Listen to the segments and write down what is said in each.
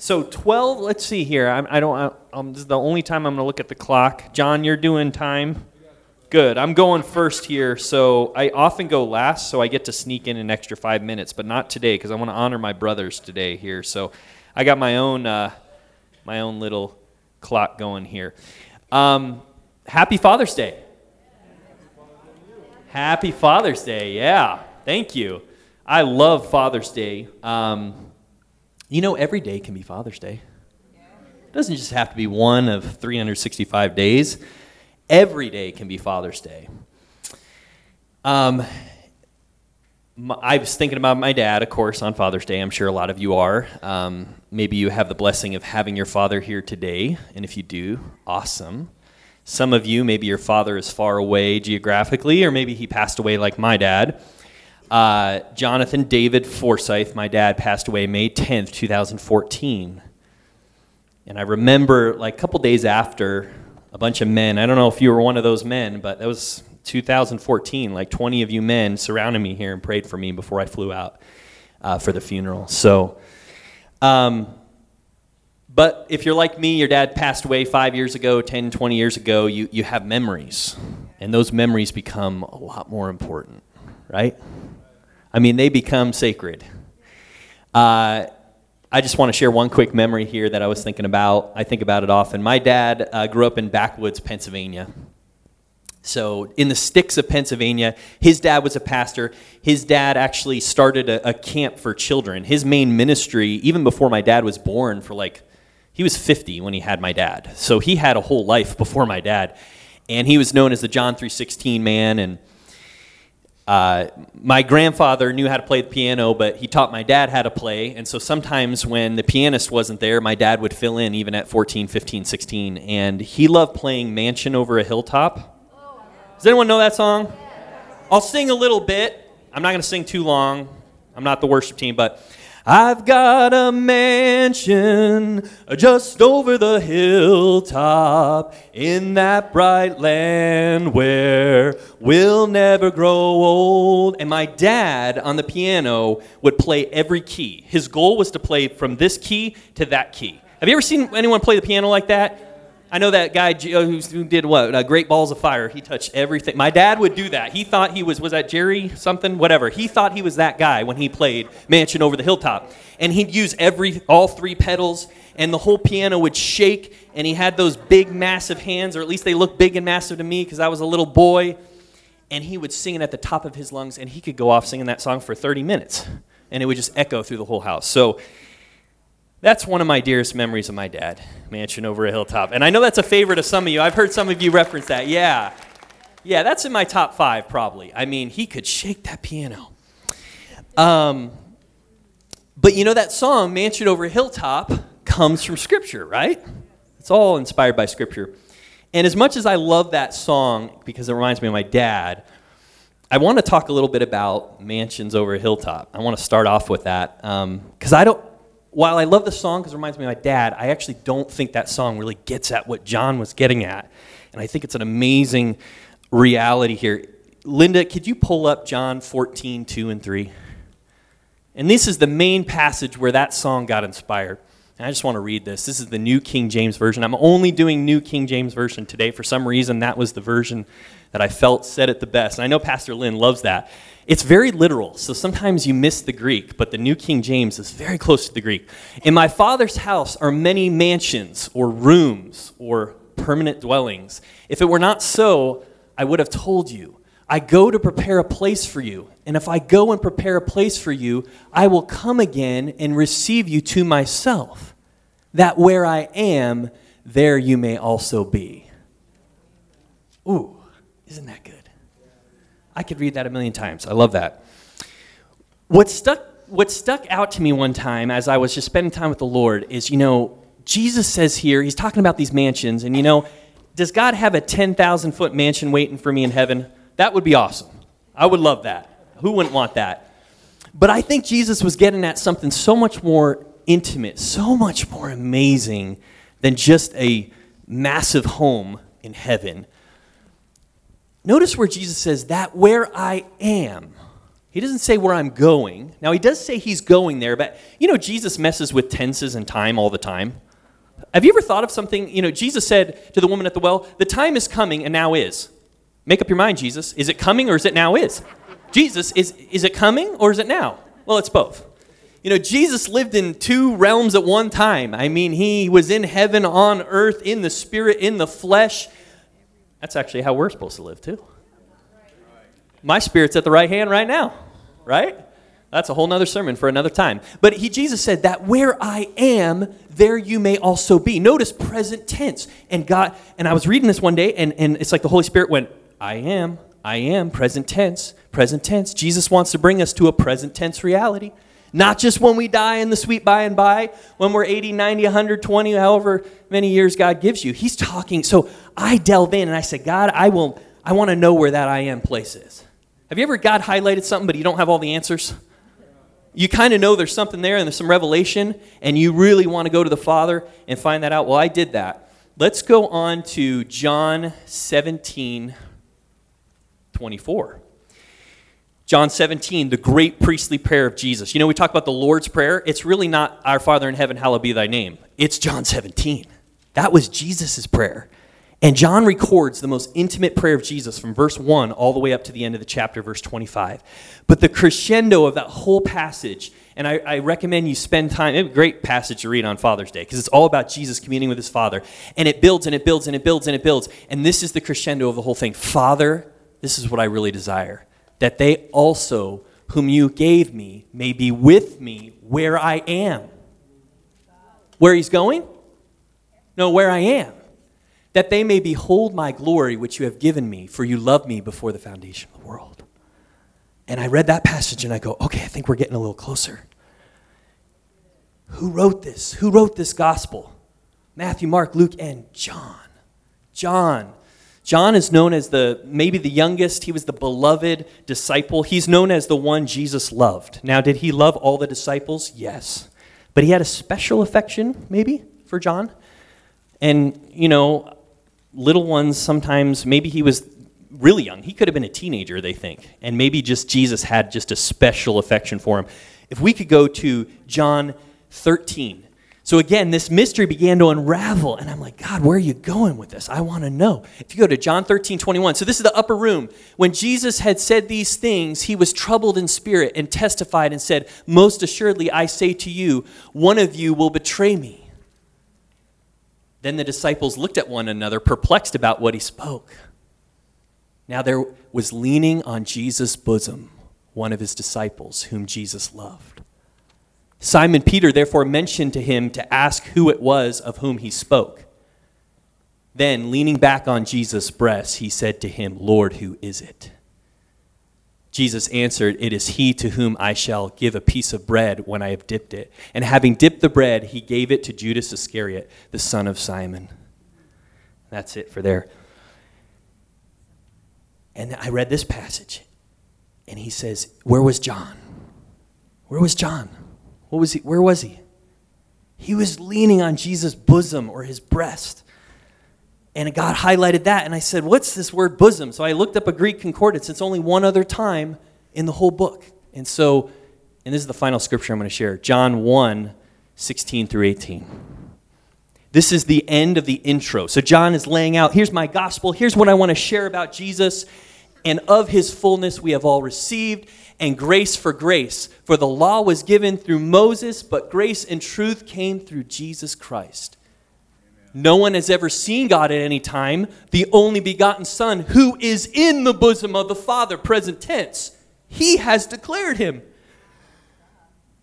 So 12, let's see here. I'm, I don't, I, um, this is the only time I'm going to look at the clock. John, you're doing time? Good. I'm going first here. So I often go last, so I get to sneak in an extra five minutes, but not today because I want to honor my brothers today here. So I got my own, uh, my own little clock going here. Um, happy Father's Day. Happy Father's Day. Yeah. Thank you. I love Father's Day. Um, you know, every day can be Father's Day. It doesn't just have to be one of 365 days. Every day can be Father's Day. Um, I was thinking about my dad, of course, on Father's Day. I'm sure a lot of you are. Um, maybe you have the blessing of having your father here today, and if you do, awesome. Some of you, maybe your father is far away geographically, or maybe he passed away like my dad. Uh, Jonathan David Forsyth, my dad, passed away May 10th, 2014. And I remember, like, a couple days after, a bunch of men, I don't know if you were one of those men, but that was 2014, like 20 of you men surrounded me here and prayed for me before I flew out uh, for the funeral. So, um, but if you're like me, your dad passed away five years ago, 10, 20 years ago, you, you have memories. And those memories become a lot more important, right? I mean, they become sacred. Uh, I just want to share one quick memory here that I was thinking about. I think about it often. My dad uh, grew up in backwoods, Pennsylvania. So, in the sticks of Pennsylvania, his dad was a pastor. His dad actually started a, a, camp for children. His main ministry, even before my dad was born, for like, he was 50 when he had my dad. So, he had a whole life before my dad. And he was known as the John 316 man. And uh, my grandfather knew how to play the piano, but he taught my dad how to play. And so sometimes when the pianist wasn't there, my dad would fill in even at 14, 15, 16. And he loved playing Mansion Over a Hilltop. Does anyone know that song? I'll sing a little bit. I'm not going to sing too long. I'm not the worship team, but I've got a mansion just over the hilltop in that bright land where we'll never grow old. And my dad on the piano would play every key. His goal was to play from this key to that key. Have you ever seen anyone play the piano like that? I know that guy uh, who did what? Uh, Great Balls of Fire. He touched everything. My dad would do that. He thought he was, was that Jerry something? Whatever. He thought he was that guy when he played Mansion Over the Hilltop. And he'd use every, all three pedals, and the whole piano would shake, and he had those big, massive hands, or at least they looked big and massive to me because I was a little boy. And he would sing it at the top of his lungs, and he could go off singing that song for 30 minutes, and it would just echo through the whole house. So, that's one of my dearest memories of my dad, mansion over a hilltop. And I know that's a favorite of some of you. I've heard some of you reference that. Yeah. Yeah, that's in my top five, probably. I mean, he could shake that piano. Um, but you know, that song, Mansion Over a Hilltop, comes from Scripture, right? It's all inspired by Scripture. And as much as I love that song because it reminds me of my dad, I want to talk a little bit about mansions over a hilltop. I want to start off with that because um, I don't while I love the song because it reminds me of my dad, I actually don't think that song really gets at what John was getting at. And I think it's an amazing reality here. Linda, could you pull up John 14, 2 and 3? And this is the main passage where that song got inspired. And I just want to read this. This is the New King James Version. I'm only doing New King James Version today. For some reason, that was the version that I felt said it the best. And I know Pastor Lynn loves that. It's very literal, so sometimes you miss the Greek, but the New King James is very close to the Greek. In my Father's house are many mansions, or rooms, or permanent dwellings. If it were not so, I would have told you. I go to prepare a place for you. And if I go and prepare a place for you, I will come again and receive you to myself, that where I am, there you may also be. Ooh, isn't that good? I could read that a million times. I love that. What stuck, what stuck out to me one time as I was just spending time with the Lord is, you know, Jesus says here, he's talking about these mansions, and you know, does God have a 10,000 foot mansion waiting for me in heaven? That would be awesome. I would love that. Who wouldn't want that? But I think Jesus was getting at something so much more intimate, so much more amazing than just a massive home in heaven. Notice where Jesus says, That where I am. He doesn't say where I'm going. Now, he does say he's going there, but you know, Jesus messes with tenses and time all the time. Have you ever thought of something? You know, Jesus said to the woman at the well, The time is coming and now is. Make up your mind, Jesus. Is it coming or is it now is? Jesus, is, is it coming or is it now? Well, it's both. You know, Jesus lived in two realms at one time. I mean, he was in heaven, on earth, in the spirit, in the flesh. That's actually how we're supposed to live, too. My spirit's at the right hand right now, right? That's a whole nother sermon for another time. But he, Jesus said that where I am, there you may also be. Notice present tense. And God, and I was reading this one day, and, and it's like the Holy Spirit went, I am, I am, present tense, present tense. Jesus wants to bring us to a present tense reality. Not just when we die in the sweet by and by, when we're 80, 90, 120, however many years God gives you. He's talking. So I delve in and I say, God, I will, I want to know where that I am place is. Have you ever God highlighted something, but you don't have all the answers? You kind of know there's something there and there's some revelation, and you really want to go to the Father and find that out. Well, I did that. Let's go on to John 17, 24. John 17, the great priestly prayer of Jesus. You know, we talk about the Lord's Prayer. It's really not Our Father in heaven, hallowed be thy name. It's John 17. That was Jesus' prayer. And John records the most intimate prayer of Jesus from verse 1 all the way up to the end of the chapter, verse 25. But the crescendo of that whole passage, and I, I recommend you spend time, it's a great passage to read on Father's Day because it's all about Jesus communing with his Father. And it builds and it builds and it builds and it builds. And this is the crescendo of the whole thing Father, this is what I really desire that they also, whom you gave me, may be with me where I am. Where he's going? No, where I am. That they may behold my glory which you have given me, for you loved me before the foundation of the world. And I read that passage and I go, okay, I think we're getting a little closer. Who wrote this? Who wrote this gospel? Matthew, Mark, Luke, and John. John, John is known as the maybe the youngest. He was the beloved disciple. He's known as the one Jesus loved. Now, did he love all the disciples? Yes. But he had a special affection, maybe, for John. And, you know, little ones sometimes, maybe he was really young. He could have been a teenager, they think. And maybe just Jesus had just a special affection for him. If we could go to John 13, so again, this mystery began to unravel, and I'm like, God, where are you going with this? I want to know. If you go to John 13, 21, so this is the upper room. When Jesus had said these things, he was troubled in spirit and testified and said, Most assuredly, I say to you, one of you will betray me. Then the disciples looked at one another, perplexed about what he spoke. Now there was leaning on Jesus' bosom one of his disciples, whom Jesus loved. Simon Peter therefore mentioned to him to ask who it was of whom he spoke. Then, leaning back on Jesus' breast, he said to him, Lord, who is it? Jesus answered, It is he to whom I shall give a piece of bread when I have dipped it. And having dipped the bread, he gave it to Judas Iscariot, the son of Simon. That's it for there. And I read this passage, and he says, Where was John? Where was John? What was he? Where was he? He was leaning on Jesus' bosom or his breast. And God highlighted that. And I said, What's this word bosom? So I looked up a Greek concordance. It's only one other time in the whole book. And so, and this is the final scripture I'm going to share John 1 16 through 18. This is the end of the intro. So John is laying out here's my gospel, here's what I want to share about Jesus. And of his fullness we have all received and grace for grace. For the law was given through Moses, but grace and truth came through Jesus Christ. No one has ever seen God at any time, the only begotten Son, who is in the bosom of the Father, present tense. He has declared him.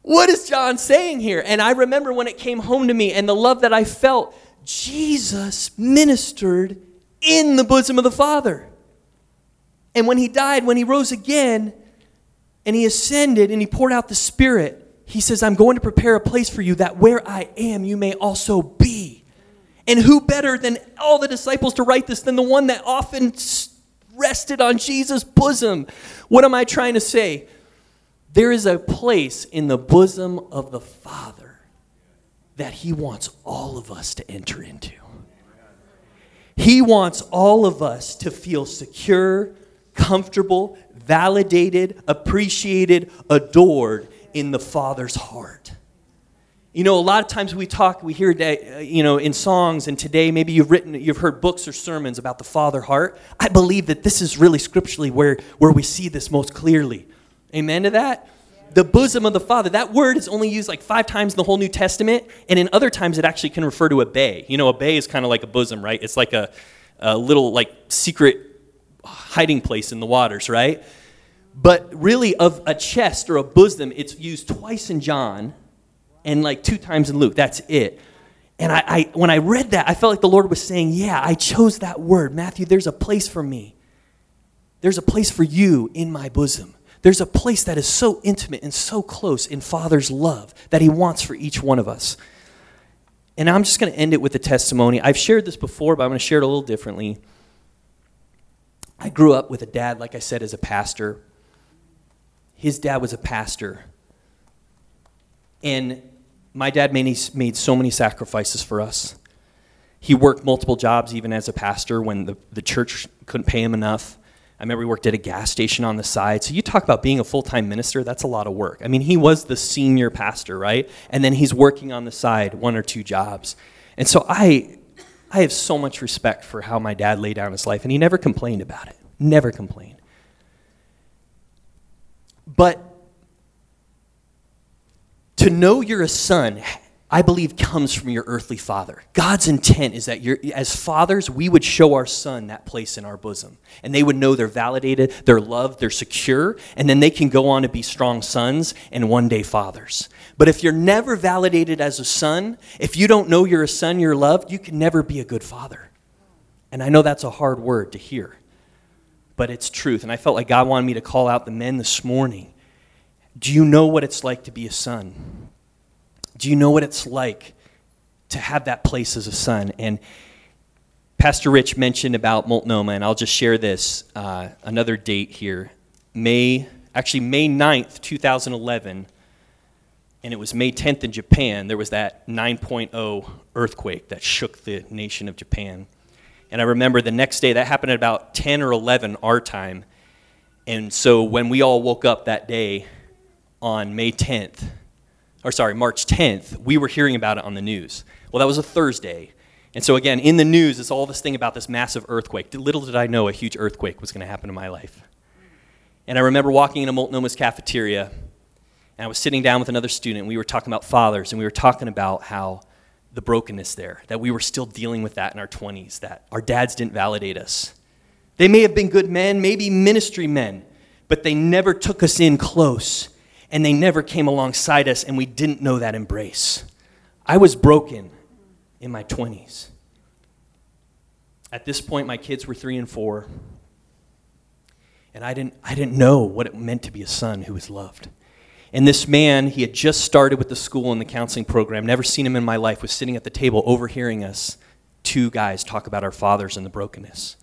What is John saying here? And I remember when it came home to me and the love that I felt, Jesus ministered in the bosom of the Father. And when he died, when he rose again, and he ascended and he poured out the Spirit, he says, I'm going to prepare a place for you that where I am, you may also be. And who better than all the disciples to write this than the one that often rested on Jesus' bosom? What am I trying to say? There is a place in the bosom of the Father that he wants all of us to enter into. He wants all of us to feel secure, comfortable, validated, appreciated, adored in the Father's heart. You know, a lot of times we talk, we hear, that, uh, you know, in songs, and today maybe you've written, you've heard books or sermons about the Father heart. I believe that this is really scripturally where, where we see this most clearly. Amen to that? The bosom of the Father. That word is only used like five times in the whole New Testament, and in other times it actually can refer to a bay. You know, a bay is kind of like a bosom, right? It's like a, a little like secret hiding place in the waters, right? But really, of a chest or a bosom, it's used twice in John and like two times in Luke. That's it. And I, I, when I read that, I felt like the Lord was saying, Yeah, I chose that word. Matthew, there's a place for me. There's a place for you in my bosom. There's a place that is so intimate and so close in Father's love that He wants for each one of us. And I'm just going to end it with a testimony. I've shared this before, but I'm going to share it a little differently. I grew up with a dad, like I said, as a pastor. His dad was a pastor. And my dad made, made so many sacrifices for us. He worked multiple jobs even as a pastor when the, the church couldn't pay him enough. I remember he worked at a gas station on the side. So you talk about being a full time minister, that's a lot of work. I mean, he was the senior pastor, right? And then he's working on the side, one or two jobs. And so I, I have so much respect for how my dad laid down his life, and he never complained about it. Never complained. But to know you're a son, I believe, comes from your earthly father. God's intent is that as fathers, we would show our son that place in our bosom. And they would know they're validated, they're loved, they're secure, and then they can go on to be strong sons and one day fathers. But if you're never validated as a son, if you don't know you're a son, you're loved, you can never be a good father. And I know that's a hard word to hear, but it's truth. And I felt like God wanted me to call out the men this morning do you know what it's like to be a son? Do you know what it's like to have that place as a son? And Pastor Rich mentioned about Multnomah, and I'll just share this uh, another date here. May, actually, May 9th, 2011, and it was May 10th in Japan, there was that 9.0 earthquake that shook the nation of Japan. And I remember the next day, that happened at about 10 or 11 our time. And so when we all woke up that day, on May 10th, or sorry, March 10th, we were hearing about it on the news. Well, that was a Thursday. And so, again, in the news, it's all this thing about this massive earthquake. Little did I know a huge earthquake was going to happen in my life. And I remember walking into Multnomah's cafeteria, and I was sitting down with another student, and we were talking about fathers, and we were talking about how the brokenness there, that we were still dealing with that in our 20s, that our dads didn't validate us. They may have been good men, maybe ministry men, but they never took us in close and they never came alongside us, and we didn't know that embrace. I was broken in my 20s. At this point, my kids were three and four, and I didn't, I didn't know what it meant to be a son who was loved. And this man, he had just started with the school and the counseling program, never seen him in my life, was sitting at the table overhearing us, two guys, talk about our fathers and the brokenness.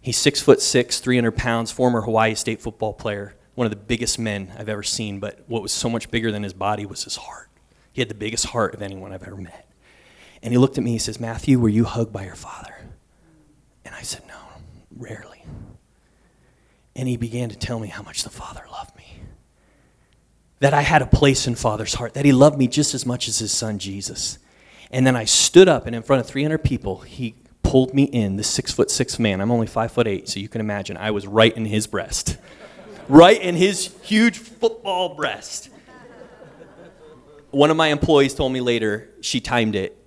He's six foot six, 300 pounds, former Hawaii State football player one of the biggest men I've ever seen, but what was so much bigger than his body was his heart. He had the biggest heart of anyone I've ever met. And he looked at me, he says, Matthew, were you hugged by your father? And I said, No, rarely. And he began to tell me how much the father loved me. That I had a place in father's heart, that he loved me just as much as his son Jesus. And then I stood up, and in front of 300 people, he pulled me in, this six foot six man. I'm only five foot eight, so you can imagine I was right in his breast right in his huge football breast. One of my employees told me later, she timed it.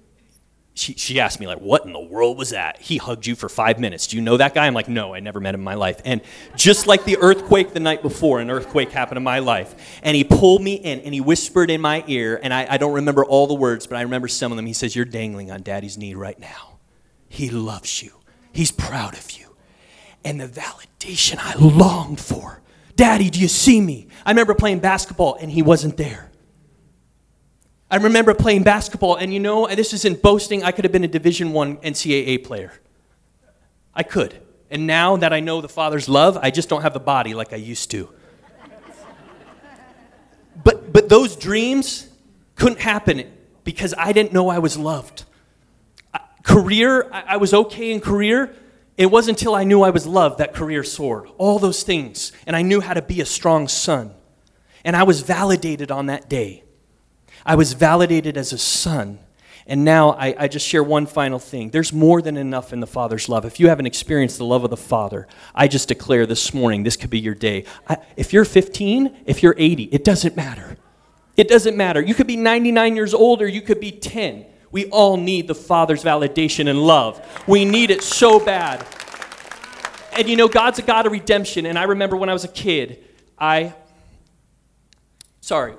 She, she asked me, like, what in the world was that? He hugged you for five minutes. Do you know that guy? I'm like, no, I never met him in my life. And just like the earthquake the night before, an earthquake happened in my life. And he pulled me in and he whispered in my ear, and I, I don't remember all the words, but I remember some of them. He says, You're dangling on daddy's knee right now. He loves you, he's proud of you. And the validation I longed for Daddy, do you see me? I remember playing basketball and he wasn't there. I remember playing basketball, and you know, this isn't boasting, I could have been a Division One NCAA player. I could. And now that I know the Father's love, I just don't have the body like I used to. But, but those dreams couldn't happen because I didn't know I was loved. career, I was okay in career, It wasn't until I knew I was loved that career soared. All those things. And I knew how to be a strong son. And I was validated on that day. I was validated as a son. And now I, I, just share one final thing. There's more than enough in the Father's love. If you haven't experienced the love of the Father, I just declare this morning this could be your day. I, if you're 15, if you're 80, it doesn't matter. It doesn't matter. You could be 99 years old or you could be 10. We all need the Father's validation and love. We need it so bad. And you know, God's a God of redemption. And I remember when I was a kid, I, sorry,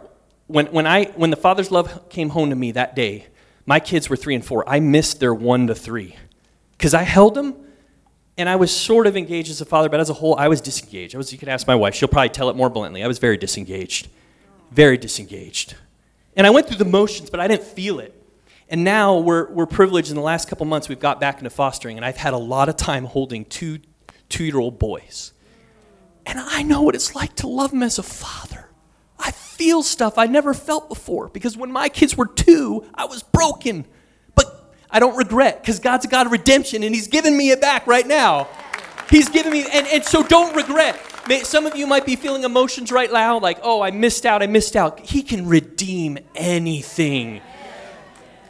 when, when, I, when the Father's love came home to me that day, my kids were three and four. I missed their one to three because I held them and I was sort of engaged as a father, but as a whole, I was disengaged. I was, you could ask my wife, she'll probably tell it more bluntly. I was very disengaged, very disengaged. And I went through the motions, but I didn't feel it. And now we're, we're privileged in the last couple months, we've got back into fostering, and I've had a lot of time holding two two year old boys. And I know what it's like to love them as a father. I feel stuff I never felt before because when my kids were two, I was broken. But I don't regret because God's a God of redemption and He's giving me it back right now. He's giving me, and, and so don't regret. Some of you might be feeling emotions right now like, oh, I missed out, I missed out. He can redeem anything.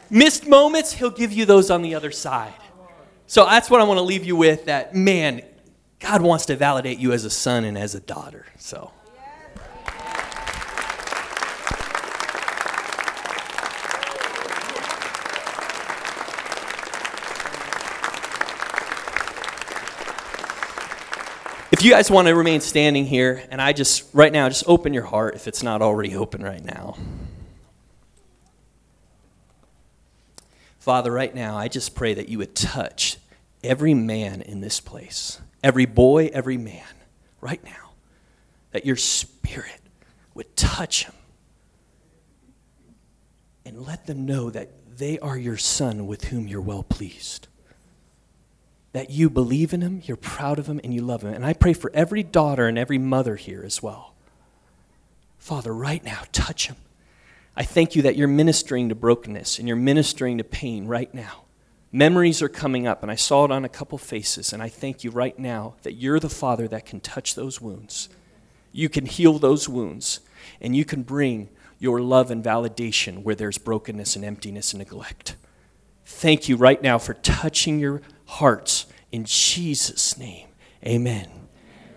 Missed moments, He'll give you those on the other side. So that's what I want to leave you with that, man, God wants to validate you as a son and as a daughter. So. If you guys want to remain standing here, and I just, right now, just open your heart if it's not already open right now. Father, right now, I just pray that you would touch every man in this place every boy, every man, right now, that your spirit would touch them and let them know that they are your son with whom you're well pleased. That you believe in him, you're proud of him, and you love him. And I pray for every daughter and every mother here as well. Father, right now, touch him. I thank you that you're ministering to brokenness and you're ministering to pain right now. Memories are coming up, and I saw it on a couple faces, and I thank you right now that you're the Father that can touch those wounds. You can heal those wounds, and you can bring your love and validation where there's brokenness and emptiness and neglect. Thank you right now for touching your hearts in Jesus' name. Amen.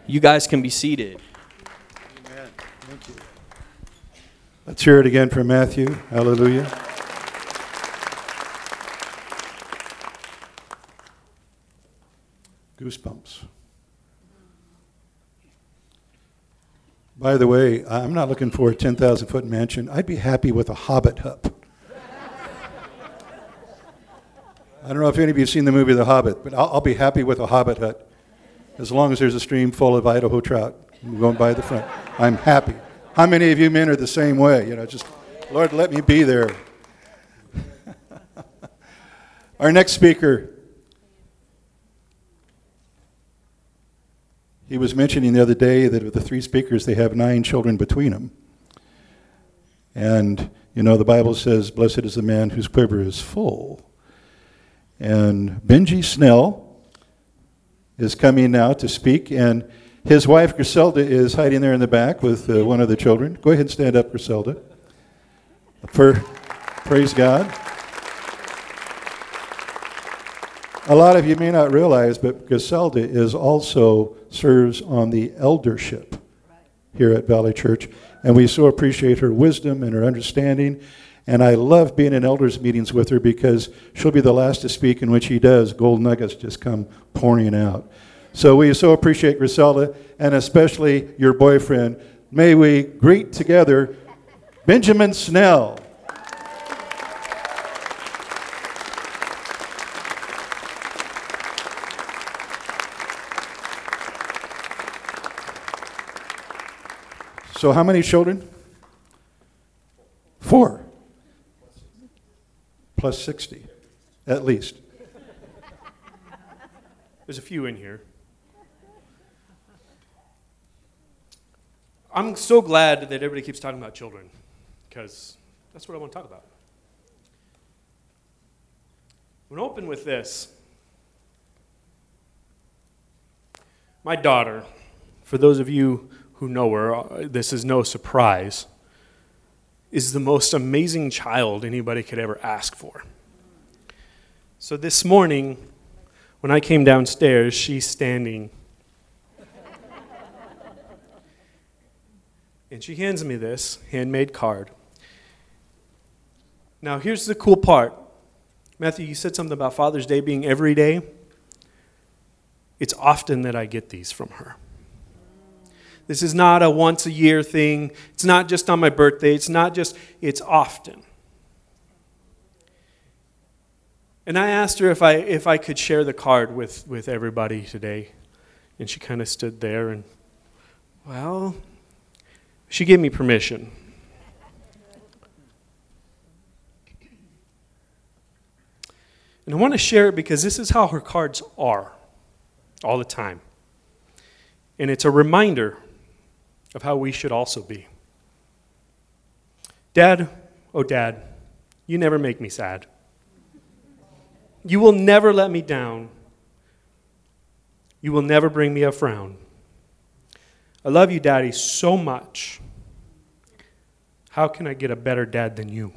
You guys can be seated. Amen. Thank you. Let's hear it again from Matthew. Hallelujah. Goosebumps. By the way, I'm not looking for a 10,000 foot mansion. I'd be happy with a hobbit hut. I don't know if any of you have seen the movie The Hobbit, but I'll, I'll, be happy with a hobbit hut as long as there's a stream full of Idaho trout going by the front. I'm happy. How many of you men are the same way? You know, just, Lord, let me be there. Our next speaker He was mentioning the other day that of the three speakers, they have nine children between them. And, you know, the Bible says, Blessed is the man whose quiver is full. And Benji Snell is coming now to speak, and his wife Griselda is hiding there in the back with uh, one of the children. Go ahead and stand up, Griselda. For praise God. A lot of you may not realize, but Griselda is also serves on the eldership here at Valley Church. And we so appreciate her wisdom and her understanding. And I love being in elders' meetings with her because she'll be the last to speak, and when she does, gold nuggets just come pouring out. So we so appreciate Griselda and especially your boyfriend. May we greet together Benjamin Snell. So, how many children? Four. Plus 60, at least. There's a few in here. I'm so glad that everybody keeps talking about children, because that's what I want to talk about. I'm going to open with this. My daughter, for those of you who know her, uh, this is no surprise, is the most amazing child anybody could ever ask for. So this morning, when I came downstairs, she's standing. And she hands me this handmade card. Now, here's the cool part. Matthew, you said something about Father's Day being every day. It's often that I get these from her. This is not a once a year thing. It's not just on my birthday. It's not just, it's often. And I asked her if I, if I could share the card with, with everybody today. And she kind of stood there and, well, she gave me permission. And I want to share it because this is how her cards are all the time. And it's a reminder of how we should also be. Dad, oh, Dad, you never make me sad. You will never let me down. You will never bring me a frown. I love you, Daddy, so much. How can I get a better dad than you?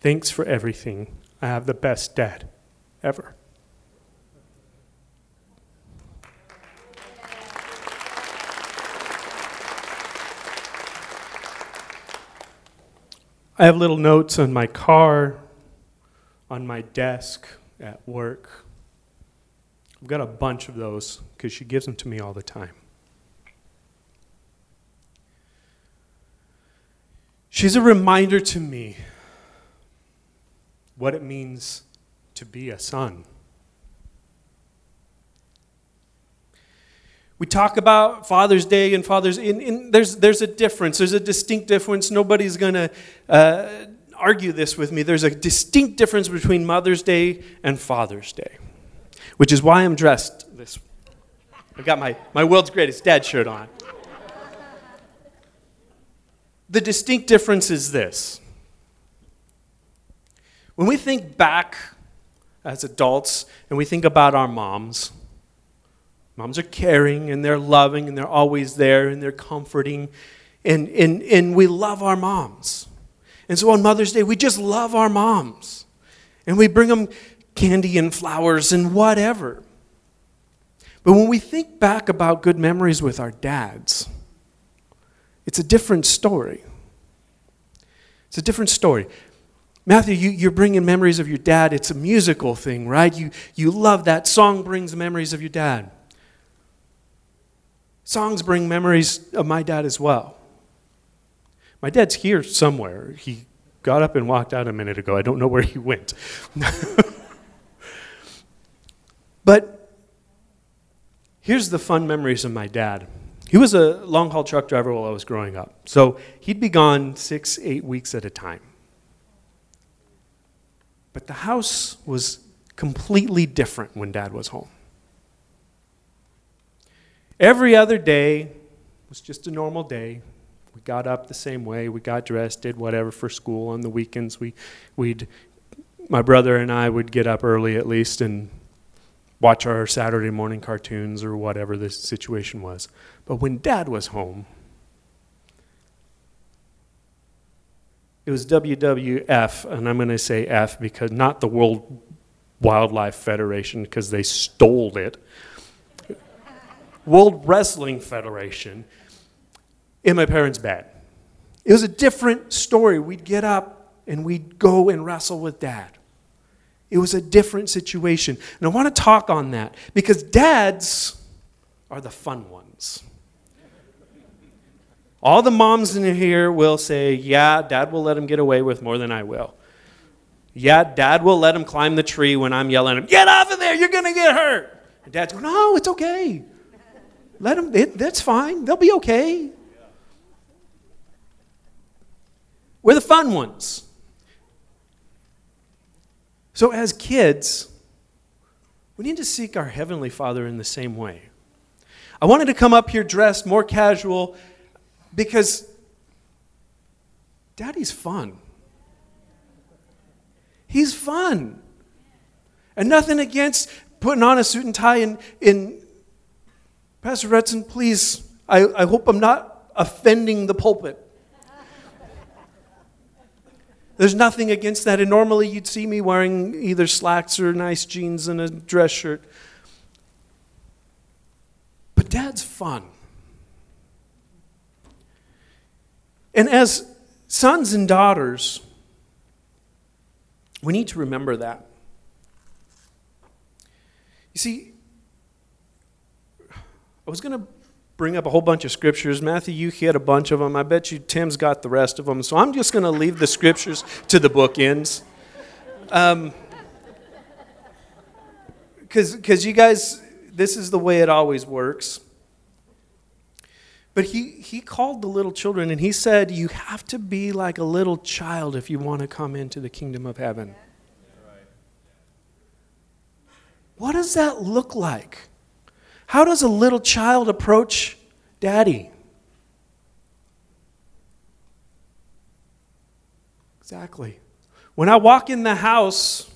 Thanks for everything. I have the best dad ever. I have little notes on my car, on my desk, at work. I've got a bunch of those because she gives them to me all the time. She's a reminder to me what it means to be a son. We talk about Father's Day and Father's. In, in, there's, there's a difference. There's a distinct difference. Nobody's going to uh, argue this with me. There's a distinct difference between Mother's Day and Father's Day, which is why I'm dressed this. I've got my, my world's greatest dad shirt on. The distinct difference is this when we think back as adults and we think about our moms, moms are caring and they're loving and they're always there and they're comforting. And, and, and we love our moms. And so on Mother's Day, we just love our moms. And we bring them candy and flowers and whatever. But when we think back about good memories with our dads, it's a different story. It's a different story. Matthew, you, you're bringing memories of your dad. It's a musical thing, right? You, you love that. Song brings memories of your dad. Songs bring memories of my dad as well. My dad's here somewhere. He got up and walked out a minute ago. I don't know where he went. but here's the fun memories of my dad. He was a long haul truck driver while I was growing up. So he'd be gone six, eight weeks at a time. But the house was completely different when dad was home. Every other day was just a normal day. We got up the same way, we got dressed, did whatever for school. On the weekends, we, we'd, my brother and I would get up early at least and watch our Saturday morning cartoons or whatever the situation was. But when dad was home, It was WWF, and I'm going to say F because not the World Wildlife Federation because they stole it. World Wrestling Federation in my parents' bed. It was a different story. We'd get up and we'd go and wrestle with dad. It was a different situation. And I want to talk on that because dads are the fun ones. All the moms in here will say, Yeah, dad will let him get away with more than I will. Yeah, dad will let him climb the tree when I'm yelling at him, Get off of there, you're going to get hurt. And dad's going, No, it's okay. Let him, it, that's fine. They'll be okay. We're the fun ones. So, as kids, we need to seek our Heavenly Father in the same way. I wanted to come up here dressed more casual because daddy's fun. He's fun. And nothing against putting on a suit and tie in, in Pastor Retson, please, I, I hope I'm not offending the pulpit. There's nothing against that. And normally you'd see me wearing either slacks or nice jeans and a dress shirt. But dad's fun. And as sons and daughters, we need to remember that. You see, I was going to bring up a whole bunch of scriptures. Matthew, you hit a bunch of them. I bet you Tim's got the rest of them. So I'm just going to leave the scriptures to the bookends. Because um, you guys, this is the way it always works. But he, he called the little children and he said, You have to be like a little child if you want to come into the kingdom of heaven. What does that look like? How does a little child approach daddy? Exactly. When I walk in the house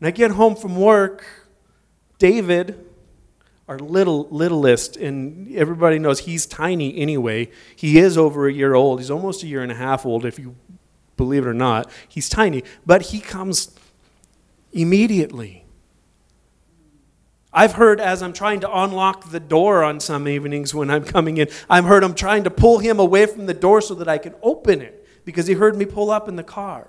and I get home from work, David, our little littlest, and everybody knows he's tiny anyway. He is over a year old. He's almost a year and a half old, if you believe it or not. He's tiny, but he comes immediately. I've heard as I'm trying to unlock the door on some evenings when I'm coming in, I've heard him trying to pull him away from the door so that I can open it because he heard me pull up in the car.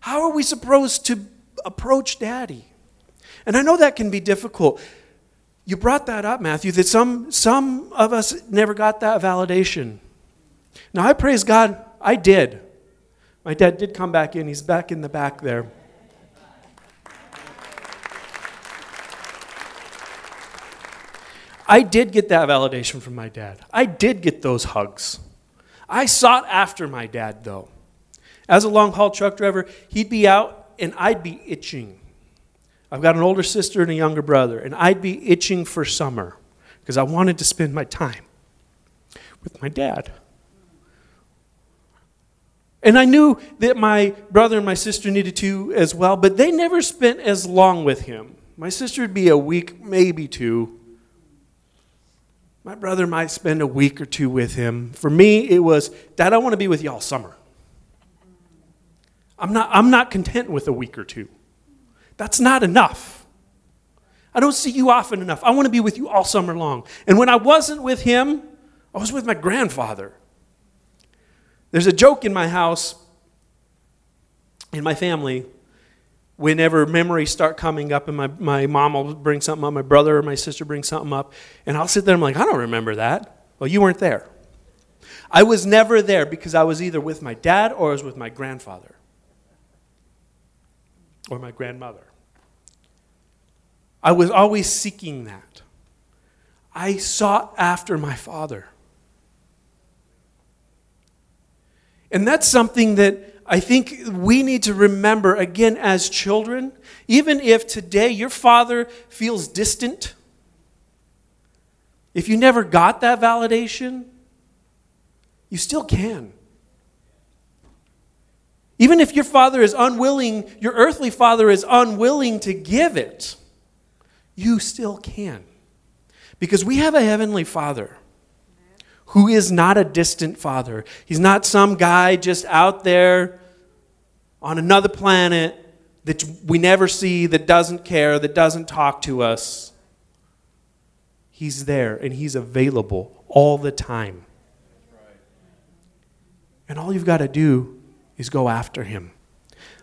How are we supposed to approach daddy? And I know that can be difficult. You brought that up, Matthew, that some, some of us never got that validation. Now, I praise God, I did. My dad did come back in, he's back in the back there. I did get that validation from my dad. I did get those hugs. I sought after my dad, though. As a long haul truck driver, he'd be out and I'd be itching. I've got an older sister and a younger brother, and I'd be itching for summer because I wanted to spend my time with my dad. And I knew that my brother and my sister needed to as well, but they never spent as long with him. My sister would be a week, maybe two. My brother might spend a week or two with him. For me, it was, Dad, I want to be with you all summer. I'm not, I'm not content with a week or two. That's not enough. I don't see you often enough. I want to be with you all summer long. And when I wasn't with him, I was with my grandfather. There's a joke in my house, in my family, whenever memories start coming up and my, my mom will bring something up, my brother or my sister brings something up, and I'll sit there and I'm like, I don't remember that. Well, you weren't there. I was never there because I was either with my dad or I was with my grandfather or my grandmother. I was always seeking that. I sought after my father. And that's something that I think we need to remember again as children, even if today your father feels distant, if you never got that validation, you still can. Even if your father is unwilling, your earthly father is unwilling to give it, you still can. Because we have a heavenly father who is not a distant father. He's not some guy just out there on another planet that we never see, that doesn't care, that doesn't talk to us. He's there and he's available all the time. And all you've got to do is go after him.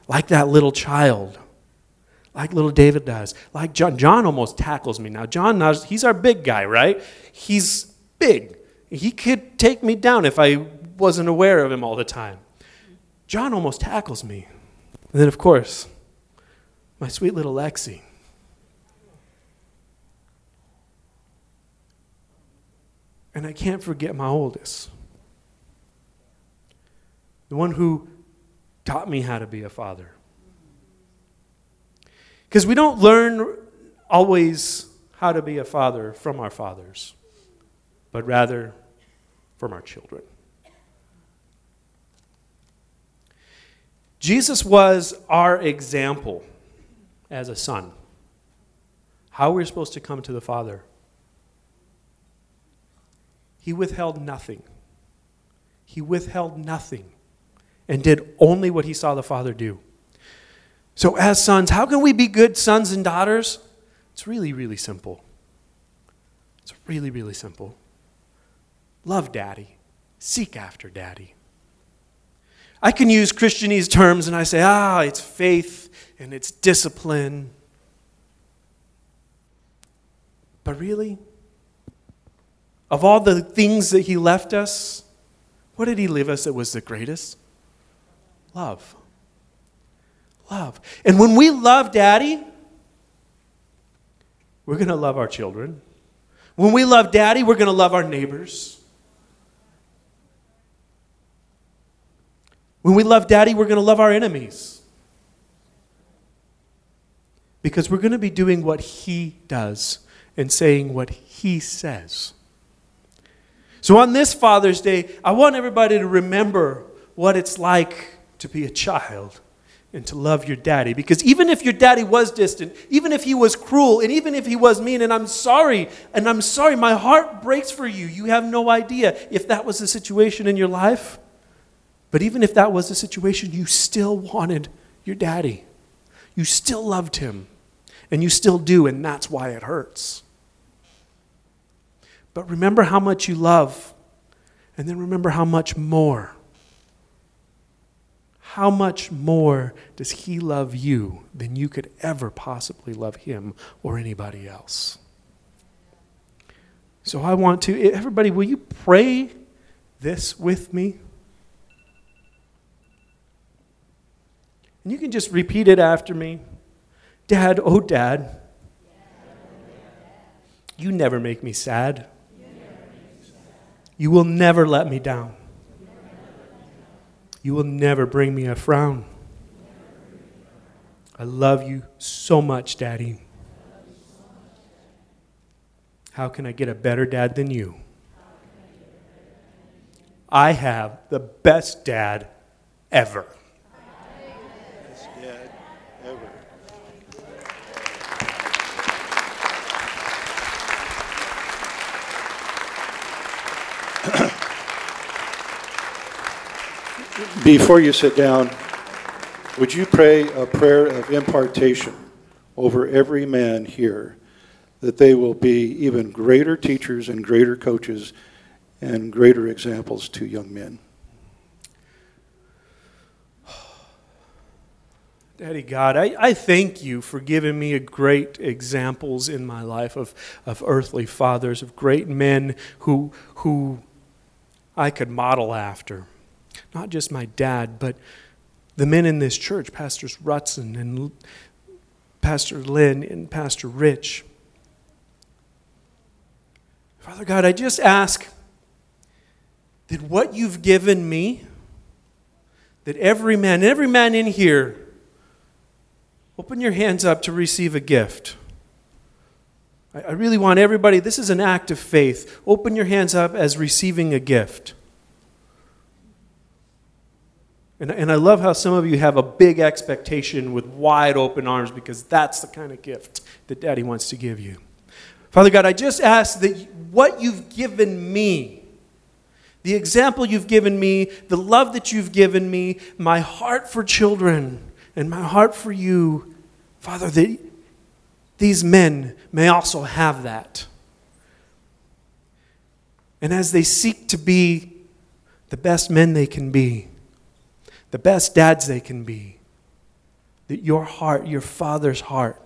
Like that little child. Like little David does. Like John. John almost tackles me. Now, John, he's our big guy, right? He's big. He could take me down if I wasn't aware of him all the time. John almost tackles me. And then, of course, my sweet little Lexi. And I can't forget my oldest. The one who taught me how to be a father. Because we don't learn always how to be a father from our fathers but rather from our children. Jesus was our example as a son. How we're supposed to come to the Father He withheld nothing. He withheld nothing and did only what he saw the Father do. So, as sons, how can we be good sons and daughters? It's really, really simple. It's really, really simple. Love daddy, seek after daddy. I can use Christianese terms and I say, ah, it's faith and it's discipline. But really, of all the things that he left us, what did he leave us that was the greatest? Love. Love. And when we love daddy, we're going to love our children. When we love daddy, we're going to love our neighbors. When we love daddy, we're going to love our enemies. Because we're going to be doing what he does and saying what he says. So on this Father's Day, I want everybody to remember what it's like to be a child and to love your daddy. Because even if your daddy was distant, even if he was cruel, and even if he was mean, and I'm sorry, and I'm sorry, my heart breaks for you. You have no idea if that was the situation in your life. But even if that was the situation, you still wanted your daddy. You still loved him. And you still do, and that's why it hurts. But remember how much you love, and then remember how much more how much more does He love you than you could ever possibly love Him or anybody else? So I want to, everybody, will you pray this with me? And you can just repeat it after me. Dad, oh, Dad, you never make me sad. You will never let me down. You will never bring me a frown. I love you so much, Daddy. How can I get a better dad than you? I have the best dad ever. Before you sit down, would you pray a prayer of impartation over every man here that they will be even greater teachers and greater coaches and greater examples to young men? Daddy God, I, I thank you for giving me great examples in my life of, of earthly fathers, of great men who, who I could model after not just my dad, but the men in this church, Pastors Rutson and Pastor Lynn and Pastor Rich. Father God, I just ask that what you've given me, that every man, every man in here, open your hands up to receive a gift. I really want everybody, this is an act of faith. Open your hands up as receiving a gift. And, and I love how some of you have a big expectation with wide open arms because that's the kind of gift that Daddy wants to give you. Father God, I just ask that what you've given me, the example you've given me, the love that you've given me, my heart for children, and my heart for you, Father, that these men may also have that. And as they seek to be the best men they can be, the best dads they can be, that your heart, your father's heart,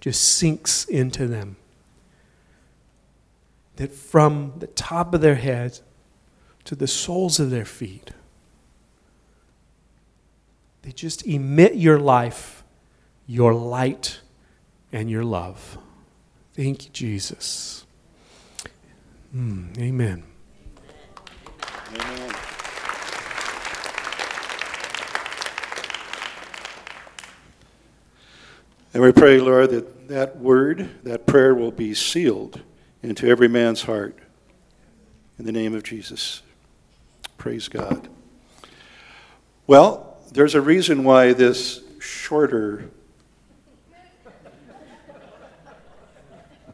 just sinks into them. That from the top of their heads to the soles of their feet, they just emit your life, your light, and your love. Thank you, Jesus. Mm, amen. Amen. And we pray, Lord, that that word, that prayer will be sealed into every man's heart. In the name of Jesus. Praise God. Well, there's a reason why this shorter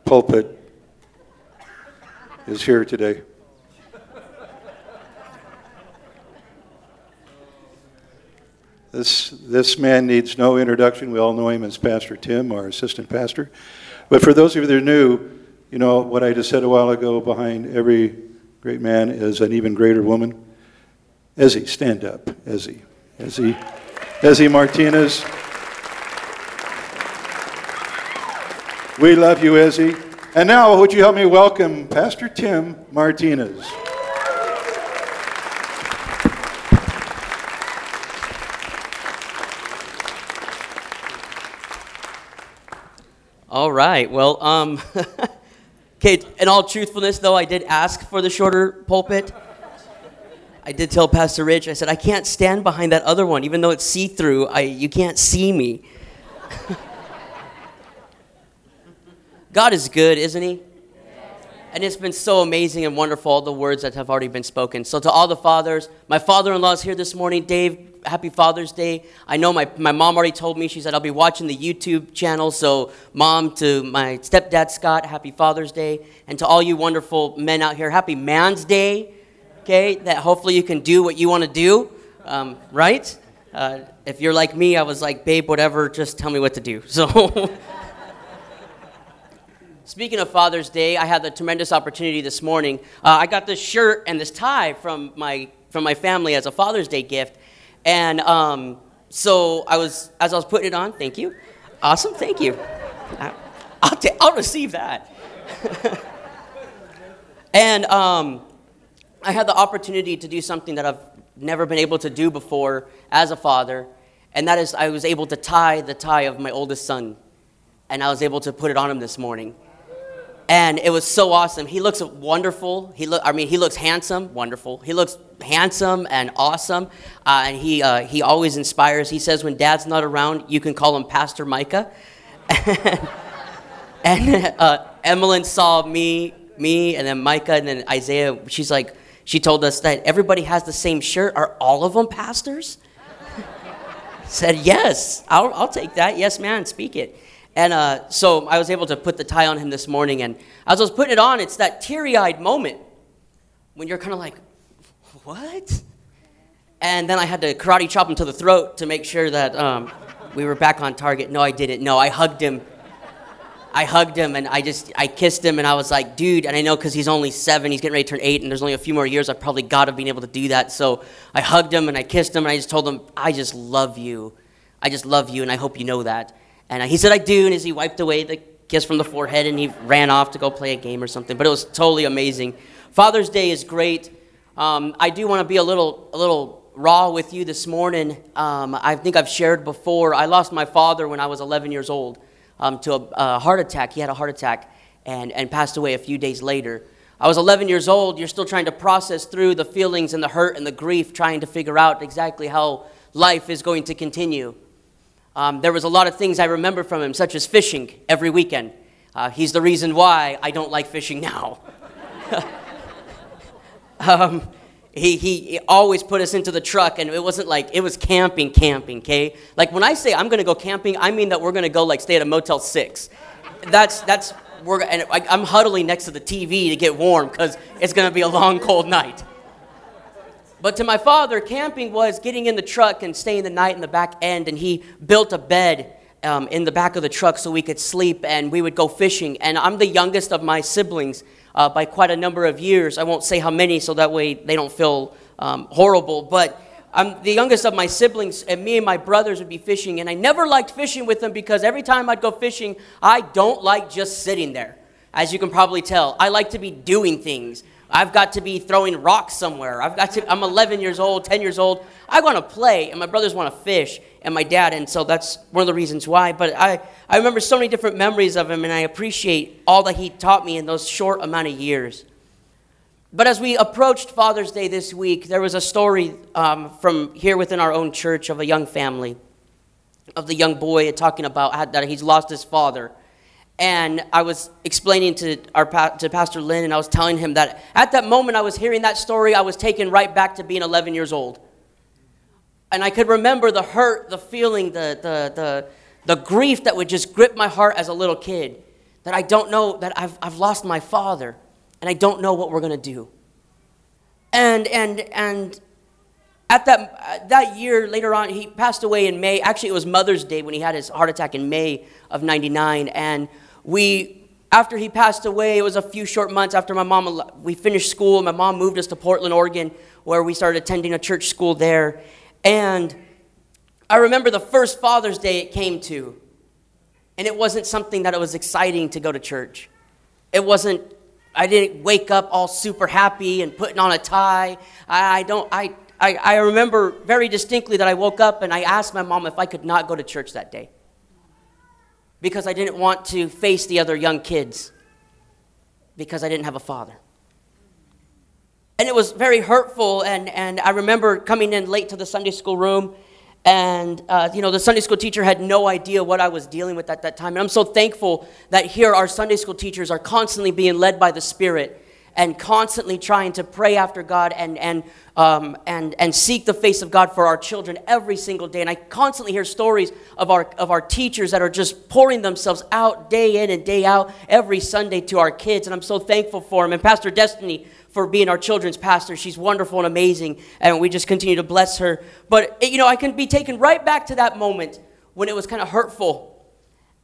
pulpit is here today. This, this man needs no introduction. We all know him as Pastor Tim, our assistant pastor. But for those of you that are new, you know, what I just said a while ago behind every great man is an even greater woman. Ezzy, stand up. Ezzy. Ezzy. Ezzy Martinez. We love you, Ezzy. And now, would you help me welcome Pastor Tim Martinez? All right. Well, um, okay. In all truthfulness, though, I did ask for the shorter pulpit. I did tell Pastor Rich. I said I can't stand behind that other one, even though it's see-through. I you can't see me. God is good, isn't He? And it's been so amazing and wonderful, all the words that have already been spoken. So, to all the fathers, my father in law is here this morning. Dave, happy Father's Day. I know my, my mom already told me, she said, I'll be watching the YouTube channel. So, mom, to my stepdad, Scott, happy Father's Day. And to all you wonderful men out here, happy Man's Day. Okay, that hopefully you can do what you want to do, um, right? Uh, if you're like me, I was like, babe, whatever, just tell me what to do. So. Speaking of Father's Day, I had the tremendous opportunity this morning. Uh, I got this shirt and this tie from my from my family as a Father's Day gift, and um, so I was as I was putting it on. Thank you, awesome, thank you. I, I'll I'll receive that. and um, I had the opportunity to do something that I've never been able to do before as a father, and that is I was able to tie the tie of my oldest son, and I was able to put it on him this morning and it was so awesome. He looks wonderful. He look, I mean, he looks handsome, wonderful. He looks handsome and awesome, uh, and he uh, he always inspires. He says when Dad's not around, you can call him Pastor Micah. and uh, Emmeline saw me, me, and then Micah, and then Isaiah. She's like, she told us that everybody has the same shirt. Are all of them pastors? Said yes. I'll I'll take that. Yes, man. Speak it. And uh, so I was able to put the tie on him this morning. And as I was putting it on, it's that teary eyed moment when you're kind of like, what? And then I had to karate chop him to the throat to make sure that um, we were back on target. No, I didn't. No, I hugged him. I hugged him and I just I kissed him and I was like, dude. And I know because he's only seven, he's getting ready to turn eight, and there's only a few more years. I've probably got to be able to do that. So I hugged him and I kissed him and I just told him, I just love you. I just love you, and I hope you know that. And he said, I do. And as he wiped away the kiss from the forehead and he ran off to go play a game or something. But it was totally amazing. Father's Day is great. Um, I do want to be a little, a little raw with you this morning. Um, I think I've shared before. I lost my father when I was 11 years old um, to a, a heart attack. He had a heart attack and, and passed away a few days later. I was 11 years old. You're still trying to process through the feelings and the hurt and the grief, trying to figure out exactly how life is going to continue. Um, there was a lot of things I remember from him, such as fishing every weekend. Uh, he's the reason why I don't like fishing now. um, he, he always put us into the truck, and it wasn't like it was camping, camping, okay? Like when I say I'm gonna go camping, I mean that we're gonna go like stay at a Motel 6. That's, that's, we're, and I, I'm huddling next to the TV to get warm because it's gonna be a long, cold night. But to my father, camping was getting in the truck and staying the night in the back end, and he built a bed um, in the back of the truck so we could sleep, and we would go fishing. And I'm the youngest of my siblings uh, by quite a number of years. I won't say how many, so that way they don't feel um, horrible. But I'm the youngest of my siblings, and me and my brothers would be fishing. And I never liked fishing with them because every time I'd go fishing, I don't like just sitting there. As you can probably tell, I like to be doing things. I've got to be throwing rocks somewhere. I've got to, I'm 11 years old, 10 years old. I want to play, and my brothers want to fish, and my dad, and so that's one of the reasons why. But I, I remember so many different memories of him, and I appreciate all that he taught me in those short amount of years. But as we approached Father's Day this week, there was a story um, from here within our own church of a young family, of the young boy talking about that he's lost his father and I was explaining to our to Pastor Lynn, and I was telling him that at that moment I was hearing that story, I was taken right back to being 11 years old, and I could remember the hurt, the feeling, the the the the grief that would just grip my heart as a little kid. That I don't know that I've I've lost my father, and I don't know what we're gonna do. And and and at that, that year, later on, he passed away in May. Actually, it was Mother's Day when he had his heart attack in May of 99. And we, after he passed away, it was a few short months after my mom, we finished school. My mom moved us to Portland, Oregon, where we started attending a church school there. And I remember the first Father's Day it came to. And it wasn't something that it was exciting to go to church. It wasn't, I didn't wake up all super happy and putting on a tie. I, I don't, I, I, I remember very distinctly that I woke up and I asked my mom if I could not go to church that day because I didn't want to face the other young kids because I didn't have a father. And it was very hurtful, and, and I remember coming in late to the Sunday school room, and uh, you know the Sunday school teacher had no idea what I was dealing with at that time. And I'm so thankful that here our Sunday school teachers are constantly being led by the Spirit and constantly trying to pray after God and, and, um, and, and seek the face of God for our children every single day. And I constantly hear stories of our, of our teachers that are just pouring themselves out day in and day out every Sunday to our kids. And I'm so thankful for them. And Pastor Destiny for being our children's pastor. She's wonderful and amazing. And we just continue to bless her. But, you know, I can be taken right back to that moment when it was kind of hurtful.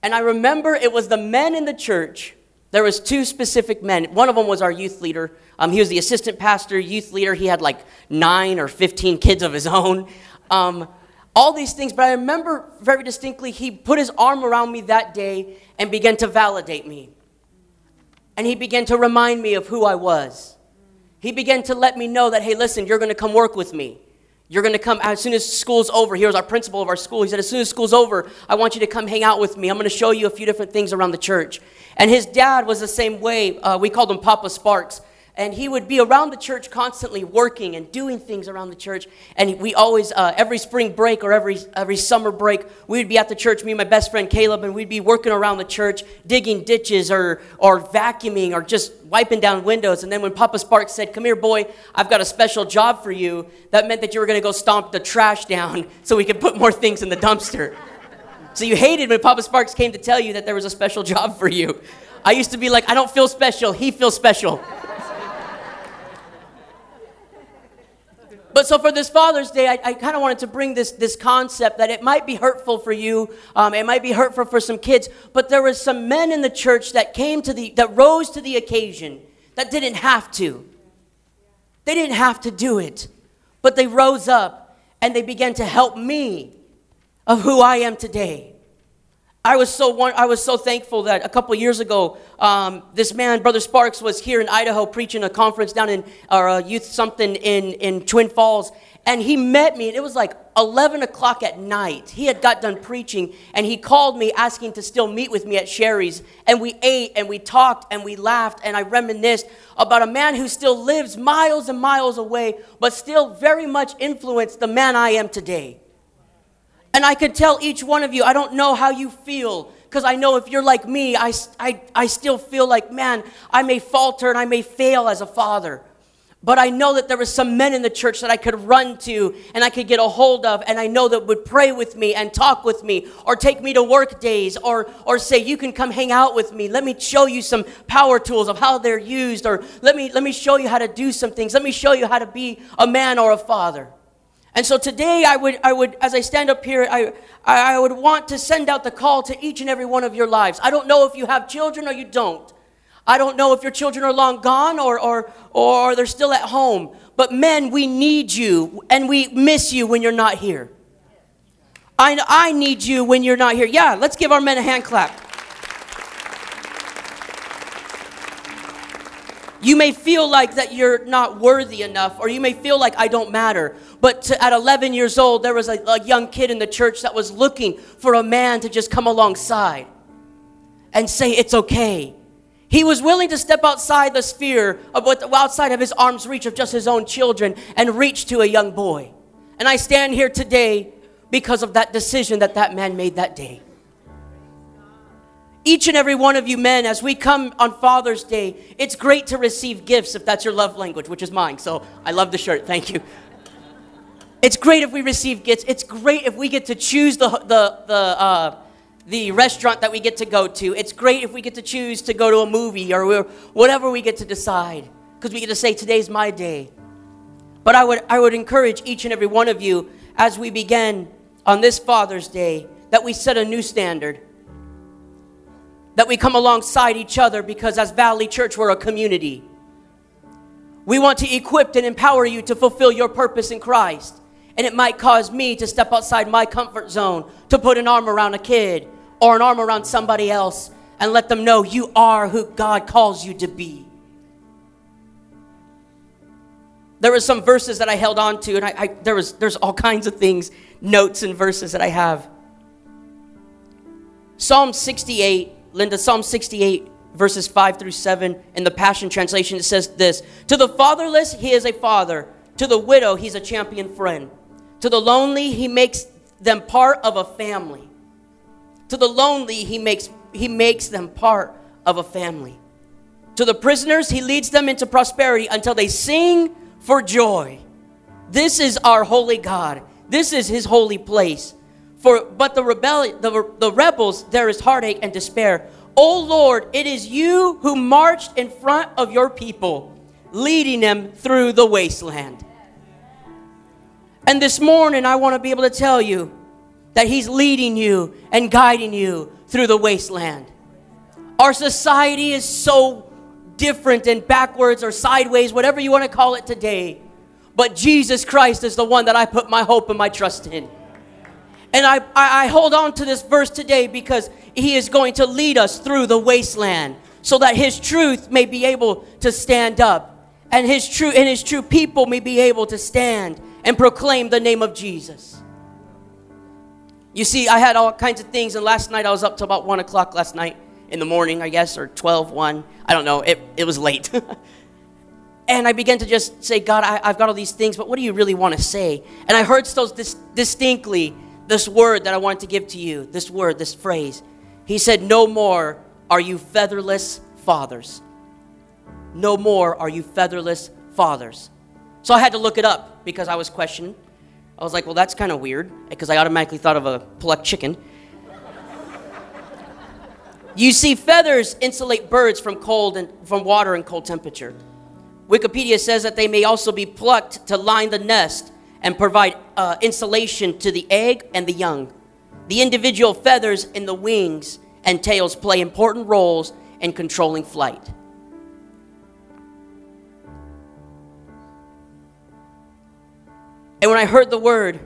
And I remember it was the men in the church there was two specific men. One of them was our youth leader. Um, he was the assistant pastor, youth leader. He had like nine or 15 kids of his own. Um, all these things, but I remember very distinctly he put his arm around me that day and began to validate me. And he began to remind me of who I was. He began to let me know that, hey, listen, you're going to come work with me. You're going to come as soon as school's over. Here's our principal of our school. He said, As soon as school's over, I want you to come hang out with me. I'm going to show you a few different things around the church. And his dad was the same way. Uh, we called him Papa Sparks. And he would be around the church constantly working and doing things around the church. And we always, uh, every spring break or every, every summer break, we would be at the church, me and my best friend Caleb, and we'd be working around the church, digging ditches or, or vacuuming or just wiping down windows. And then when Papa Sparks said, Come here, boy, I've got a special job for you, that meant that you were going to go stomp the trash down so we could put more things in the dumpster. So you hated when Papa Sparks came to tell you that there was a special job for you. I used to be like, I don't feel special, he feels special. But so for this Father's Day, I, I kind of wanted to bring this, this concept that it might be hurtful for you, um, it might be hurtful for some kids, but there was some men in the church that came to the, that rose to the occasion, that didn't have to. They didn't have to do it, but they rose up and they began to help me of who I am today. I was so I was so thankful that a couple years ago, um, this man, Brother Sparks, was here in Idaho preaching a conference down in or a youth something in in Twin Falls, and he met me, and it was like 11 o'clock at night. He had got done preaching, and he called me asking to still meet with me at Sherry's, and we ate and we talked and we laughed, and I reminisced about a man who still lives miles and miles away, but still very much influenced the man I am today. And I could tell each one of you, I don't know how you feel, because I know if you're like me, I, I, I still feel like, man, I may falter and I may fail as a father. But I know that there were some men in the church that I could run to and I could get a hold of, and I know that would pray with me and talk with me, or take me to work days, or, or say, You can come hang out with me. Let me show you some power tools of how they're used, or let me, let me show you how to do some things. Let me show you how to be a man or a father. And so today, I would, I would, as I stand up here, I, I would want to send out the call to each and every one of your lives. I don't know if you have children or you don't. I don't know if your children are long gone or, or, or they're still at home. But men, we need you and we miss you when you're not here. I, I need you when you're not here. Yeah, let's give our men a hand clap. You may feel like that you're not worthy enough, or you may feel like I don't matter. But to, at 11 years old, there was a, a young kid in the church that was looking for a man to just come alongside and say, It's okay. He was willing to step outside the sphere of what, outside of his arm's reach of just his own children and reach to a young boy. And I stand here today because of that decision that that man made that day each and every one of you men, as we come on Father's Day, it's great to receive gifts if that's your love language, which is mine. So I love the shirt. Thank you. It's great if we receive gifts. It's great if we get to choose the, the, the, uh, the restaurant that we get to go to. It's great if we get to choose to go to a movie or whatever we get to decide because we get to say, today's my day. But I would, I would encourage each and every one of you as we begin on this Father's Day that we set a new standard. That we come alongside each other because as Valley Church, we're a community. We want to equip and empower you to fulfill your purpose in Christ. And it might cause me to step outside my comfort zone, to put an arm around a kid or an arm around somebody else and let them know you are who God calls you to be. There were some verses that I held on to, and I, I, there was there's all kinds of things, notes and verses that I have. Psalm 68, Linda, Psalm 68, verses 5 through 7 in the Passion Translation, it says this To the fatherless, he is a father. To the widow, he's a champion friend. To the lonely, he makes them part of a family. To the lonely, he makes, he makes them part of a family. To the prisoners, he leads them into prosperity until they sing for joy. This is our holy God. This is his holy place. For but the rebellion, the, the rebels, there is heartache and despair. O Lord, it is you who marched in front of your people, leading them through the wasteland. And this morning, I want to be able to tell you that He's leading you and guiding you through the wasteland. Our society is so different and backwards or sideways, whatever you want to call it today. But Jesus Christ is the one that I put my hope and my trust in. And I, I, I, hold on to this verse today because he is going to lead us through the wasteland so that his truth may be able to stand up and his true and his true people may be able to stand and proclaim the name of Jesus. You see, I had all kinds of things, and last night I was up till about one o'clock last night in the morning, I guess, or 12, 1. I don't know. It, it was late. and I began to just say, God, I, have got all these things, but what do you really want to say? And I heard so dis- distinctly this word that I wanted to give to you this word, this phrase. He said, No more are you featherless fathers. No more are you featherless fathers. So I had to look it up because I was questioning. I was like, well, that's kind of weird because I automatically thought of a plucked chicken. you see, feathers insulate birds from cold and from water and cold temperature. Wikipedia says that they may also be plucked to line the nest and provide uh, insulation to the egg and the young. The individual feathers in the wings and tails play important roles in controlling flight. And when I heard the word,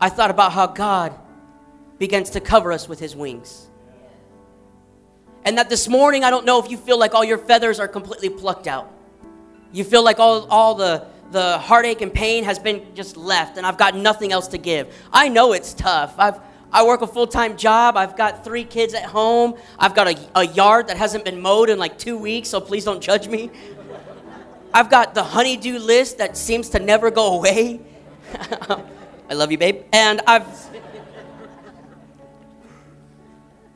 I thought about how God begins to cover us with his wings. And that this morning, I don't know if you feel like all your feathers are completely plucked out. You feel like all, all the, the heartache and pain has been just left, and I've got nothing else to give. I know it's tough. I've, I work a full time job. I've got three kids at home. I've got a, a yard that hasn't been mowed in like two weeks, so please don't judge me. I've got the honeydew list that seems to never go away. I love you, babe. And I've.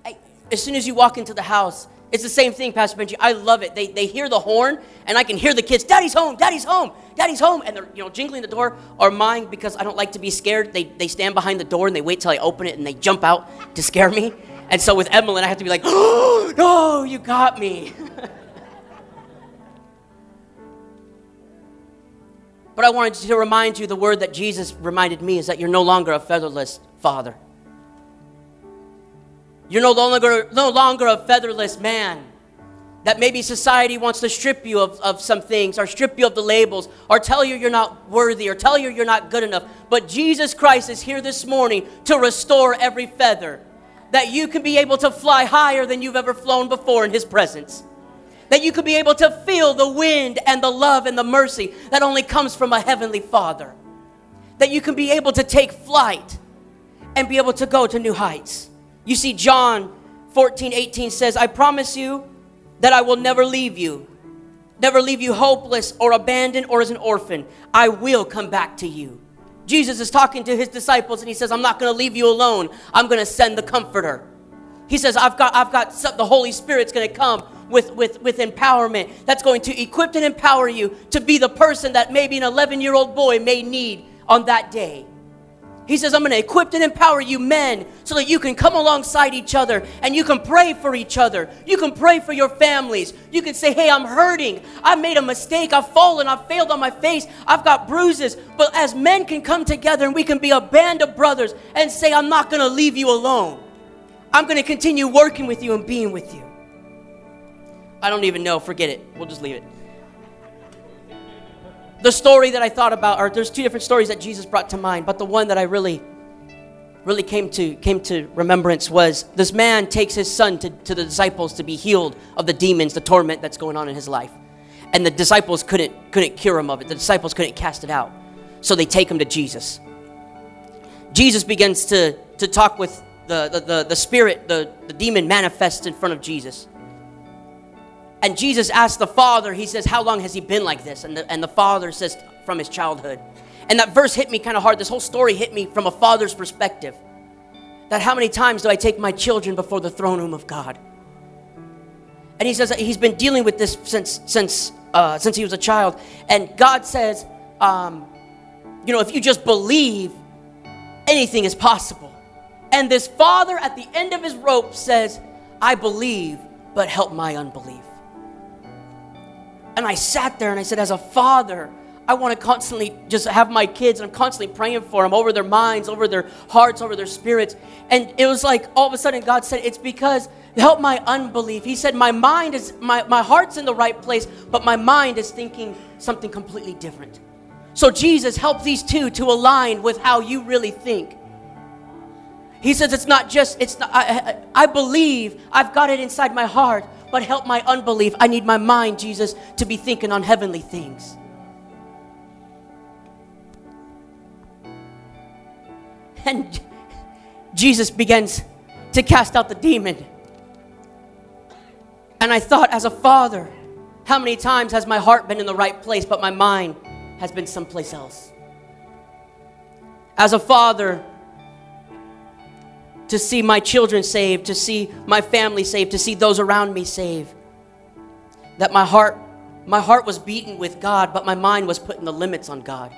I, as soon as you walk into the house, it's the same thing, Pastor Benji. I love it. They, they hear the horn, and I can hear the kids, Daddy's home, Daddy's home, Daddy's home. And they're, you know, jingling the door. Or mine, because I don't like to be scared, they, they stand behind the door and they wait till I open it and they jump out to scare me. And so with Emily, I have to be like, oh, no, you got me. but I wanted to remind you the word that Jesus reminded me is that you're no longer a featherless father. You're no longer, no longer a featherless man. That maybe society wants to strip you of, of some things, or strip you of the labels, or tell you you're not worthy, or tell you you're not good enough. But Jesus Christ is here this morning to restore every feather. That you can be able to fly higher than you've ever flown before in His presence. That you could be able to feel the wind and the love and the mercy that only comes from a heavenly Father. That you can be able to take flight and be able to go to new heights. You see, John 14, 18 says, I promise you that I will never leave you, never leave you hopeless or abandoned or as an orphan. I will come back to you. Jesus is talking to his disciples and he says, I'm not going to leave you alone. I'm going to send the comforter. He says, I've got, I've got the Holy Spirit's going to come with, with, with empowerment that's going to equip and empower you to be the person that maybe an 11 year old boy may need on that day. He says, I'm going to equip and empower you men so that you can come alongside each other and you can pray for each other. You can pray for your families. You can say, Hey, I'm hurting. I made a mistake. I've fallen. I've failed on my face. I've got bruises. But as men can come together and we can be a band of brothers and say, I'm not going to leave you alone. I'm going to continue working with you and being with you. I don't even know. Forget it. We'll just leave it the story that I thought about, or there's two different stories that Jesus brought to mind, but the one that I really, really came to came to remembrance was this man takes his son to, to the disciples to be healed of the demons, the torment that's going on in his life. And the disciples couldn't couldn't cure him of it. The disciples couldn't cast it out. So they take him to Jesus. Jesus begins to, to talk with the, the, the, the spirit, the, the demon manifests in front of Jesus. And Jesus asked the father, he says, How long has he been like this? And the, and the father says, From his childhood. And that verse hit me kind of hard. This whole story hit me from a father's perspective. That how many times do I take my children before the throne room of God? And he says he's been dealing with this since, since, uh, since he was a child. And God says, um, you know, if you just believe, anything is possible. And this father at the end of his rope says, I believe, but help my unbelief. And I sat there and I said, as a father, I want to constantly just have my kids and I'm constantly praying for them over their minds, over their hearts, over their spirits. And it was like all of a sudden God said, It's because help my unbelief. He said, My mind is, my, my heart's in the right place, but my mind is thinking something completely different. So Jesus help these two to align with how you really think. He says, It's not just, it's not, I, I, I believe, I've got it inside my heart, but help my unbelief. I need my mind, Jesus, to be thinking on heavenly things. And Jesus begins to cast out the demon. And I thought, as a father, how many times has my heart been in the right place, but my mind has been someplace else? As a father, to see my children saved, to see my family saved, to see those around me saved. That my heart my heart was beaten with God, but my mind was putting the limits on God.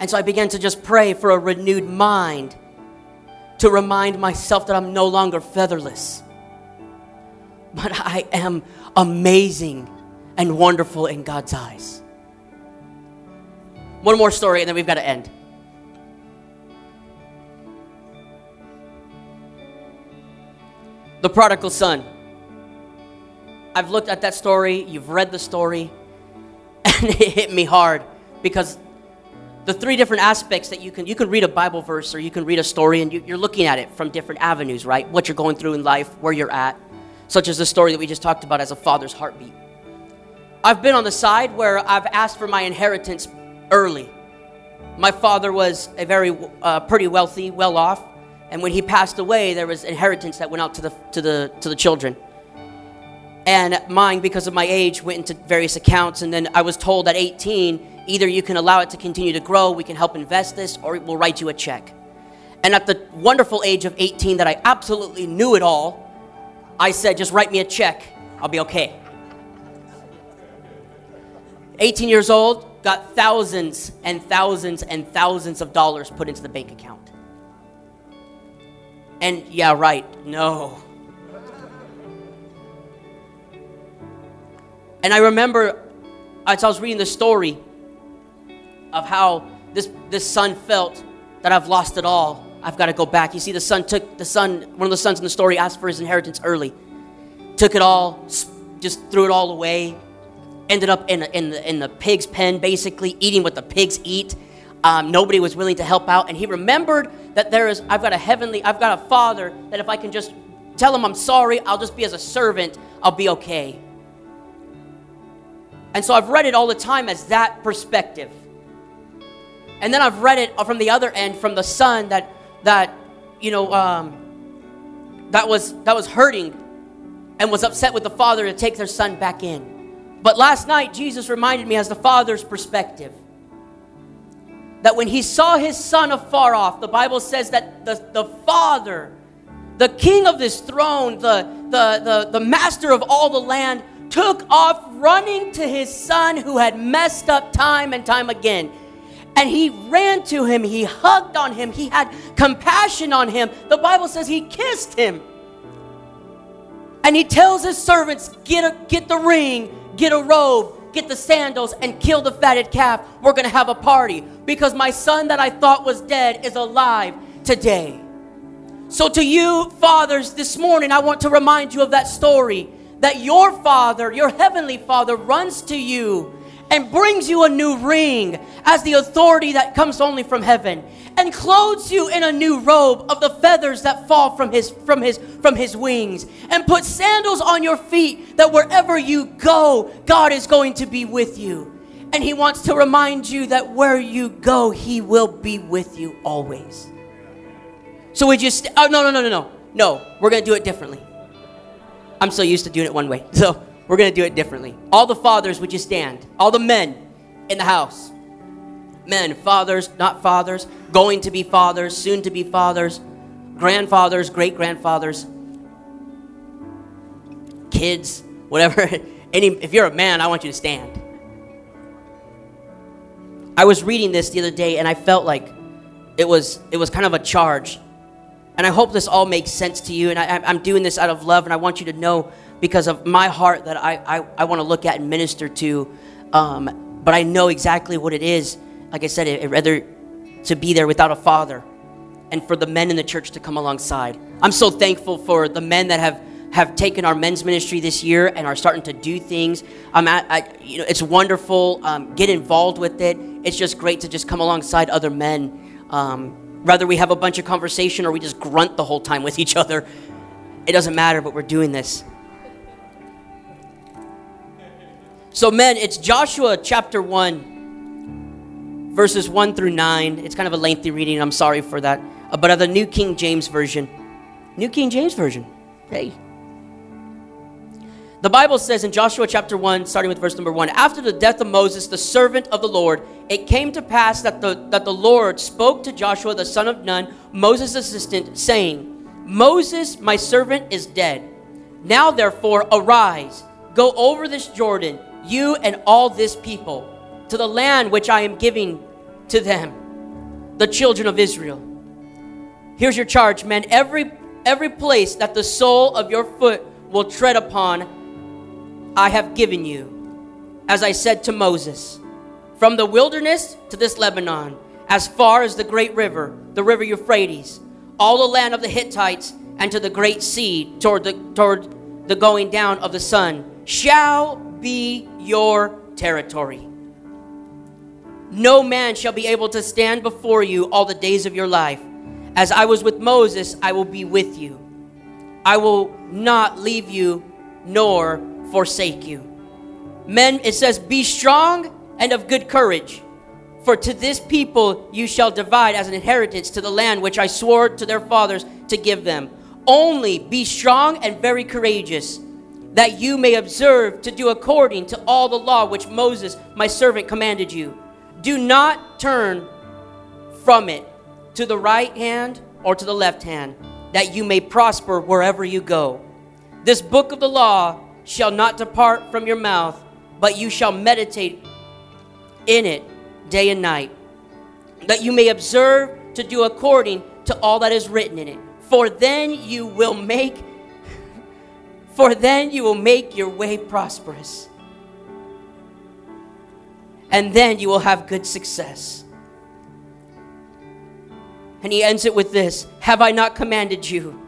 And so I began to just pray for a renewed mind to remind myself that I'm no longer featherless, but I am amazing and wonderful in God's eyes. One more story, and then we've got to end. The prodigal son. I've looked at that story, you've read the story, and it hit me hard because the three different aspects that you can you can read a bible verse or you can read a story and you, are looking at it from different avenues right? What you're going through in life where you're at such as the story that we just talked about as a father's heartbeat. I've been on the side where i've asked for my inheritance early. My father was a very uh, pretty wealthy well off and when he passed away, there was inheritance that went out to the, to the, to the children. And mine, because of my age, went into various accounts. And then I was told at 18, either you can allow it to continue to grow, we can help invest this, or we'll write you a check. And at the wonderful age of 18, that I absolutely knew it all, I said, just write me a check, I'll be okay. 18 years old, got thousands and thousands and thousands of dollars put into the bank account. And yeah, right, no. And I remember as I was reading the story of how this, this son felt that I've lost it all. I've got to go back. You see, the son took the son, one of the sons in the story asked for his inheritance early, took it all, just threw it all away, ended up in, in, the, in the pig's pen, basically eating what the pigs eat. Um, nobody was willing to help out. And he remembered that there is, I've got a heavenly, I've got a father that if I can just tell him I'm sorry, I'll just be as a servant, I'll be okay. And so I've read it all the time as that perspective. And then I've read it from the other end, from the son that, that you know, um, that was that was hurting and was upset with the father to take their son back in. But last night, Jesus reminded me as the father's perspective that when he saw his son afar off, the Bible says that the, the father, the king of this throne, the, the, the, the master of all the land, took off running to his son who had messed up time and time again. And he ran to him, he hugged on him, he had compassion on him. The Bible says he kissed him. And he tells his servants, Get, a, get the ring, get a robe, get the sandals, and kill the fatted calf. We're going to have a party because my son that I thought was dead is alive today. So, to you, fathers, this morning, I want to remind you of that story that your father, your heavenly father, runs to you and brings you a new ring as the authority that comes only from heaven and clothes you in a new robe of the feathers that fall from his from his from his wings and puts sandals on your feet that wherever you go God is going to be with you. And he wants to remind you that where you go he will be with you always. So we just oh no no no no no. No we're going to do it differently. I'm so used to doing it one way. So we're going to do it differently. All the fathers would you stand? All the men in the house. Men, fathers, not fathers, going to be fathers, soon to be fathers, grandfathers, great grandfathers, kids, whatever. Any, if you're a man, I want you to stand. I was reading this the other day and I felt like it was it was kind of a charge. And I hope this all makes sense to you. And I, I'm doing this out of love, and I want you to know because of my heart that I, I, I want to look at and minister to. Um, but I know exactly what it is. Like I said, it, rather to be there without a father and for the men in the church to come alongside. I'm so thankful for the men that have have taken our men's ministry this year and are starting to do things. I'm at, I, you know, it's wonderful. Um, get involved with it. It's just great to just come alongside other men. Um, whether we have a bunch of conversation or we just grunt the whole time with each other, it doesn't matter. But we're doing this. So, men, it's Joshua chapter 1, verses 1 through 9. It's kind of a lengthy reading. I'm sorry for that. Uh, but of the New King James Version. New King James Version. Hey. The Bible says in Joshua chapter 1, starting with verse number 1 After the death of Moses, the servant of the Lord, it came to pass that the, that the Lord spoke to Joshua the son of Nun, Moses' assistant, saying, Moses, my servant, is dead. Now therefore arise, go over this Jordan you and all this people, to the land which I am giving to them, the children of Israel. Here's your charge, men. Every every place that the sole of your foot will tread upon, I have given you, as I said to Moses, from the wilderness to this Lebanon, as far as the great river, the river Euphrates, all the land of the Hittites, and to the great sea toward the toward the going down of the sun, shall be your territory. No man shall be able to stand before you all the days of your life. As I was with Moses, I will be with you. I will not leave you nor forsake you. Men, it says, Be strong and of good courage. For to this people you shall divide as an inheritance to the land which I swore to their fathers to give them. Only be strong and very courageous that you may observe to do according to all the law which Moses, my servant, commanded you. Do not turn from it to the right hand or to the left hand, that you may prosper wherever you go. This book of the law shall not depart from your mouth, but you shall meditate in it day and night, that you may observe to do according to all that is written in it. For then you will make for then you will make your way prosperous. And then you will have good success. And he ends it with this Have I not commanded you?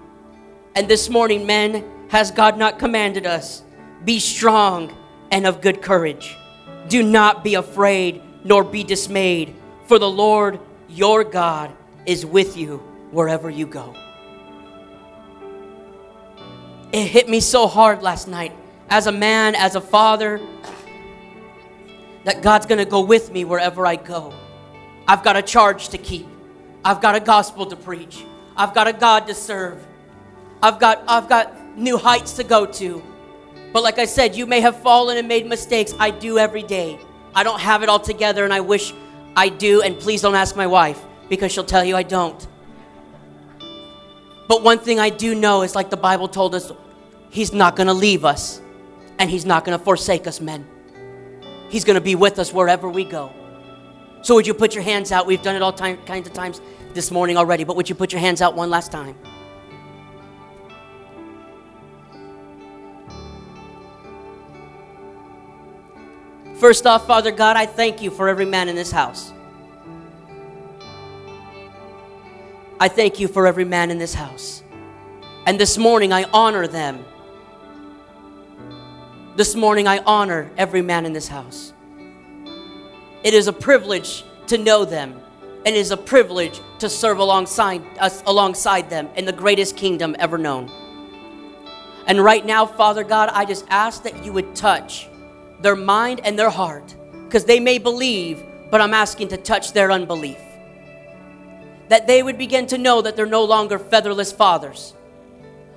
And this morning, men, has God not commanded us? Be strong and of good courage. Do not be afraid nor be dismayed, for the Lord your God is with you wherever you go. It hit me so hard last night as a man, as a father, that God's to go with me wherever I go. I've got a charge to keep. I've got a gospel to preach. I've got a God to serve. I've got I've got new heights to go to. But like I said, you may have fallen and made mistakes. I do every day. I don't have it all together and I wish I do and please don't ask my wife because she'll tell you I don't. But one thing I do know is like the Bible told us, He's not going to leave us and He's not going to forsake us, men. He's going to be with us wherever we go. So would you put your hands out? We've done it all time, kinds of times this morning already, but would you put your hands out one last time? First off, Father God, I thank you for every man in this house. I thank you for every man in this house. And this morning I honor them. This morning I honor every man in this house. It is a privilege to know them, and it is a privilege to serve alongside us alongside them in the greatest kingdom ever known. And right now, Father God, I just ask that you would touch their mind and their heart because they may believe, but I'm asking to touch their unbelief. That they would begin to know that they're no longer featherless fathers,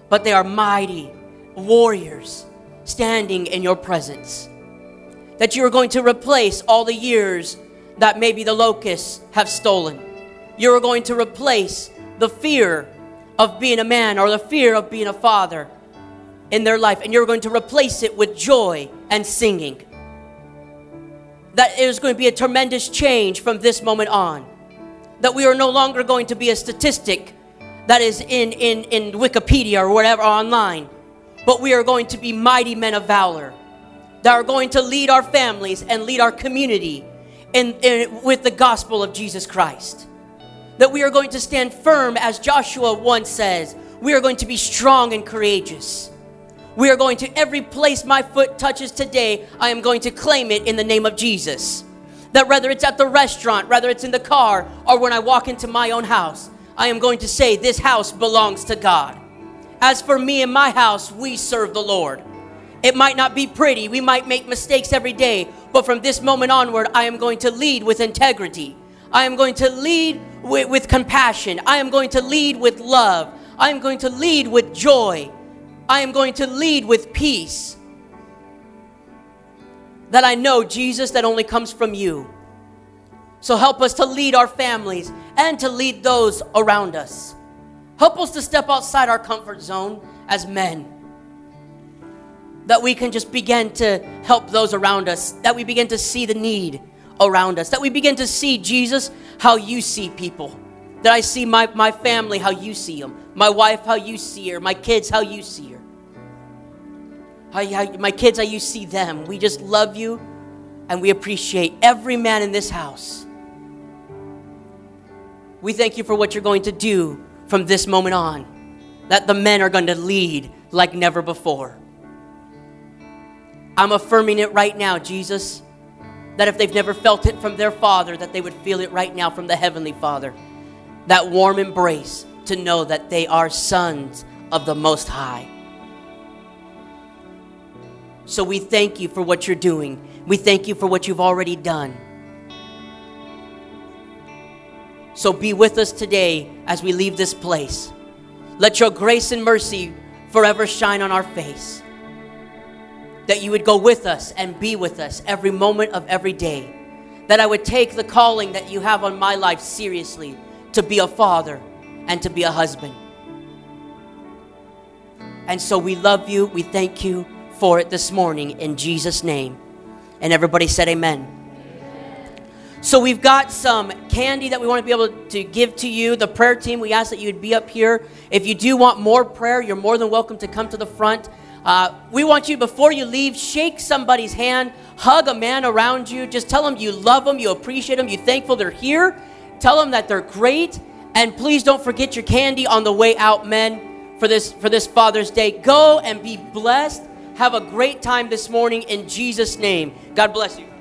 but they are mighty warriors standing in your presence. That you are going to replace all the years that maybe the locusts have stolen. You are going to replace the fear of being a man or the fear of being a father in their life, and you're going to replace it with joy and singing. That is going to be a tremendous change from this moment on. That we are no longer going to be a statistic that is in, in, in Wikipedia or whatever online, but we are going to be mighty men of valor that are going to lead our families and lead our community in, in, with the gospel of Jesus Christ. That we are going to stand firm, as Joshua once says, we are going to be strong and courageous. We are going to every place my foot touches today, I am going to claim it in the name of Jesus. That whether it's at the restaurant, whether it's in the car, or when I walk into my own house, I am going to say, This house belongs to God. As for me and my house, we serve the Lord. It might not be pretty, we might make mistakes every day, but from this moment onward, I am going to lead with integrity. I am going to lead with, with compassion. I am going to lead with love. I am going to lead with joy. I am going to lead with peace. That I know, Jesus, that only comes from you. So help us to lead our families and to lead those around us. Help us to step outside our comfort zone as men. That we can just begin to help those around us, that we begin to see the need around us, that we begin to see Jesus how you see people. That I see my, my family how you see them, my wife how you see her, my kids how you see her. How, how, my kids, how you see them. We just love you and we appreciate every man in this house. We thank you for what you're going to do from this moment on, that the men are going to lead like never before. I'm affirming it right now, Jesus, that if they've never felt it from their Father, that they would feel it right now from the Heavenly Father. That warm embrace to know that they are sons of the Most High. So we thank you for what you're doing. We thank you for what you've already done. So be with us today as we leave this place. Let your grace and mercy forever shine on our face. That you would go with us and be with us every moment of every day. That I would take the calling that you have on my life seriously to be a father and to be a husband. And so we love you. We thank you for it this morning in Jesus' name. And everybody said, Amen. So we've got some candy that we want to be able to give to you. The prayer team, we ask that you would be up here. If you do want more prayer, you're more than welcome to come to the front. Uh, we want you, before you leave, shake somebody's hand, hug a man around you. Just tell them you love them, you appreciate them, you're thankful they're here. Tell them that they're great. And please don't forget your candy on the way out, men, for this, for this Father's Day. Go and be blessed. Have a great time this morning in Jesus' name. God bless you.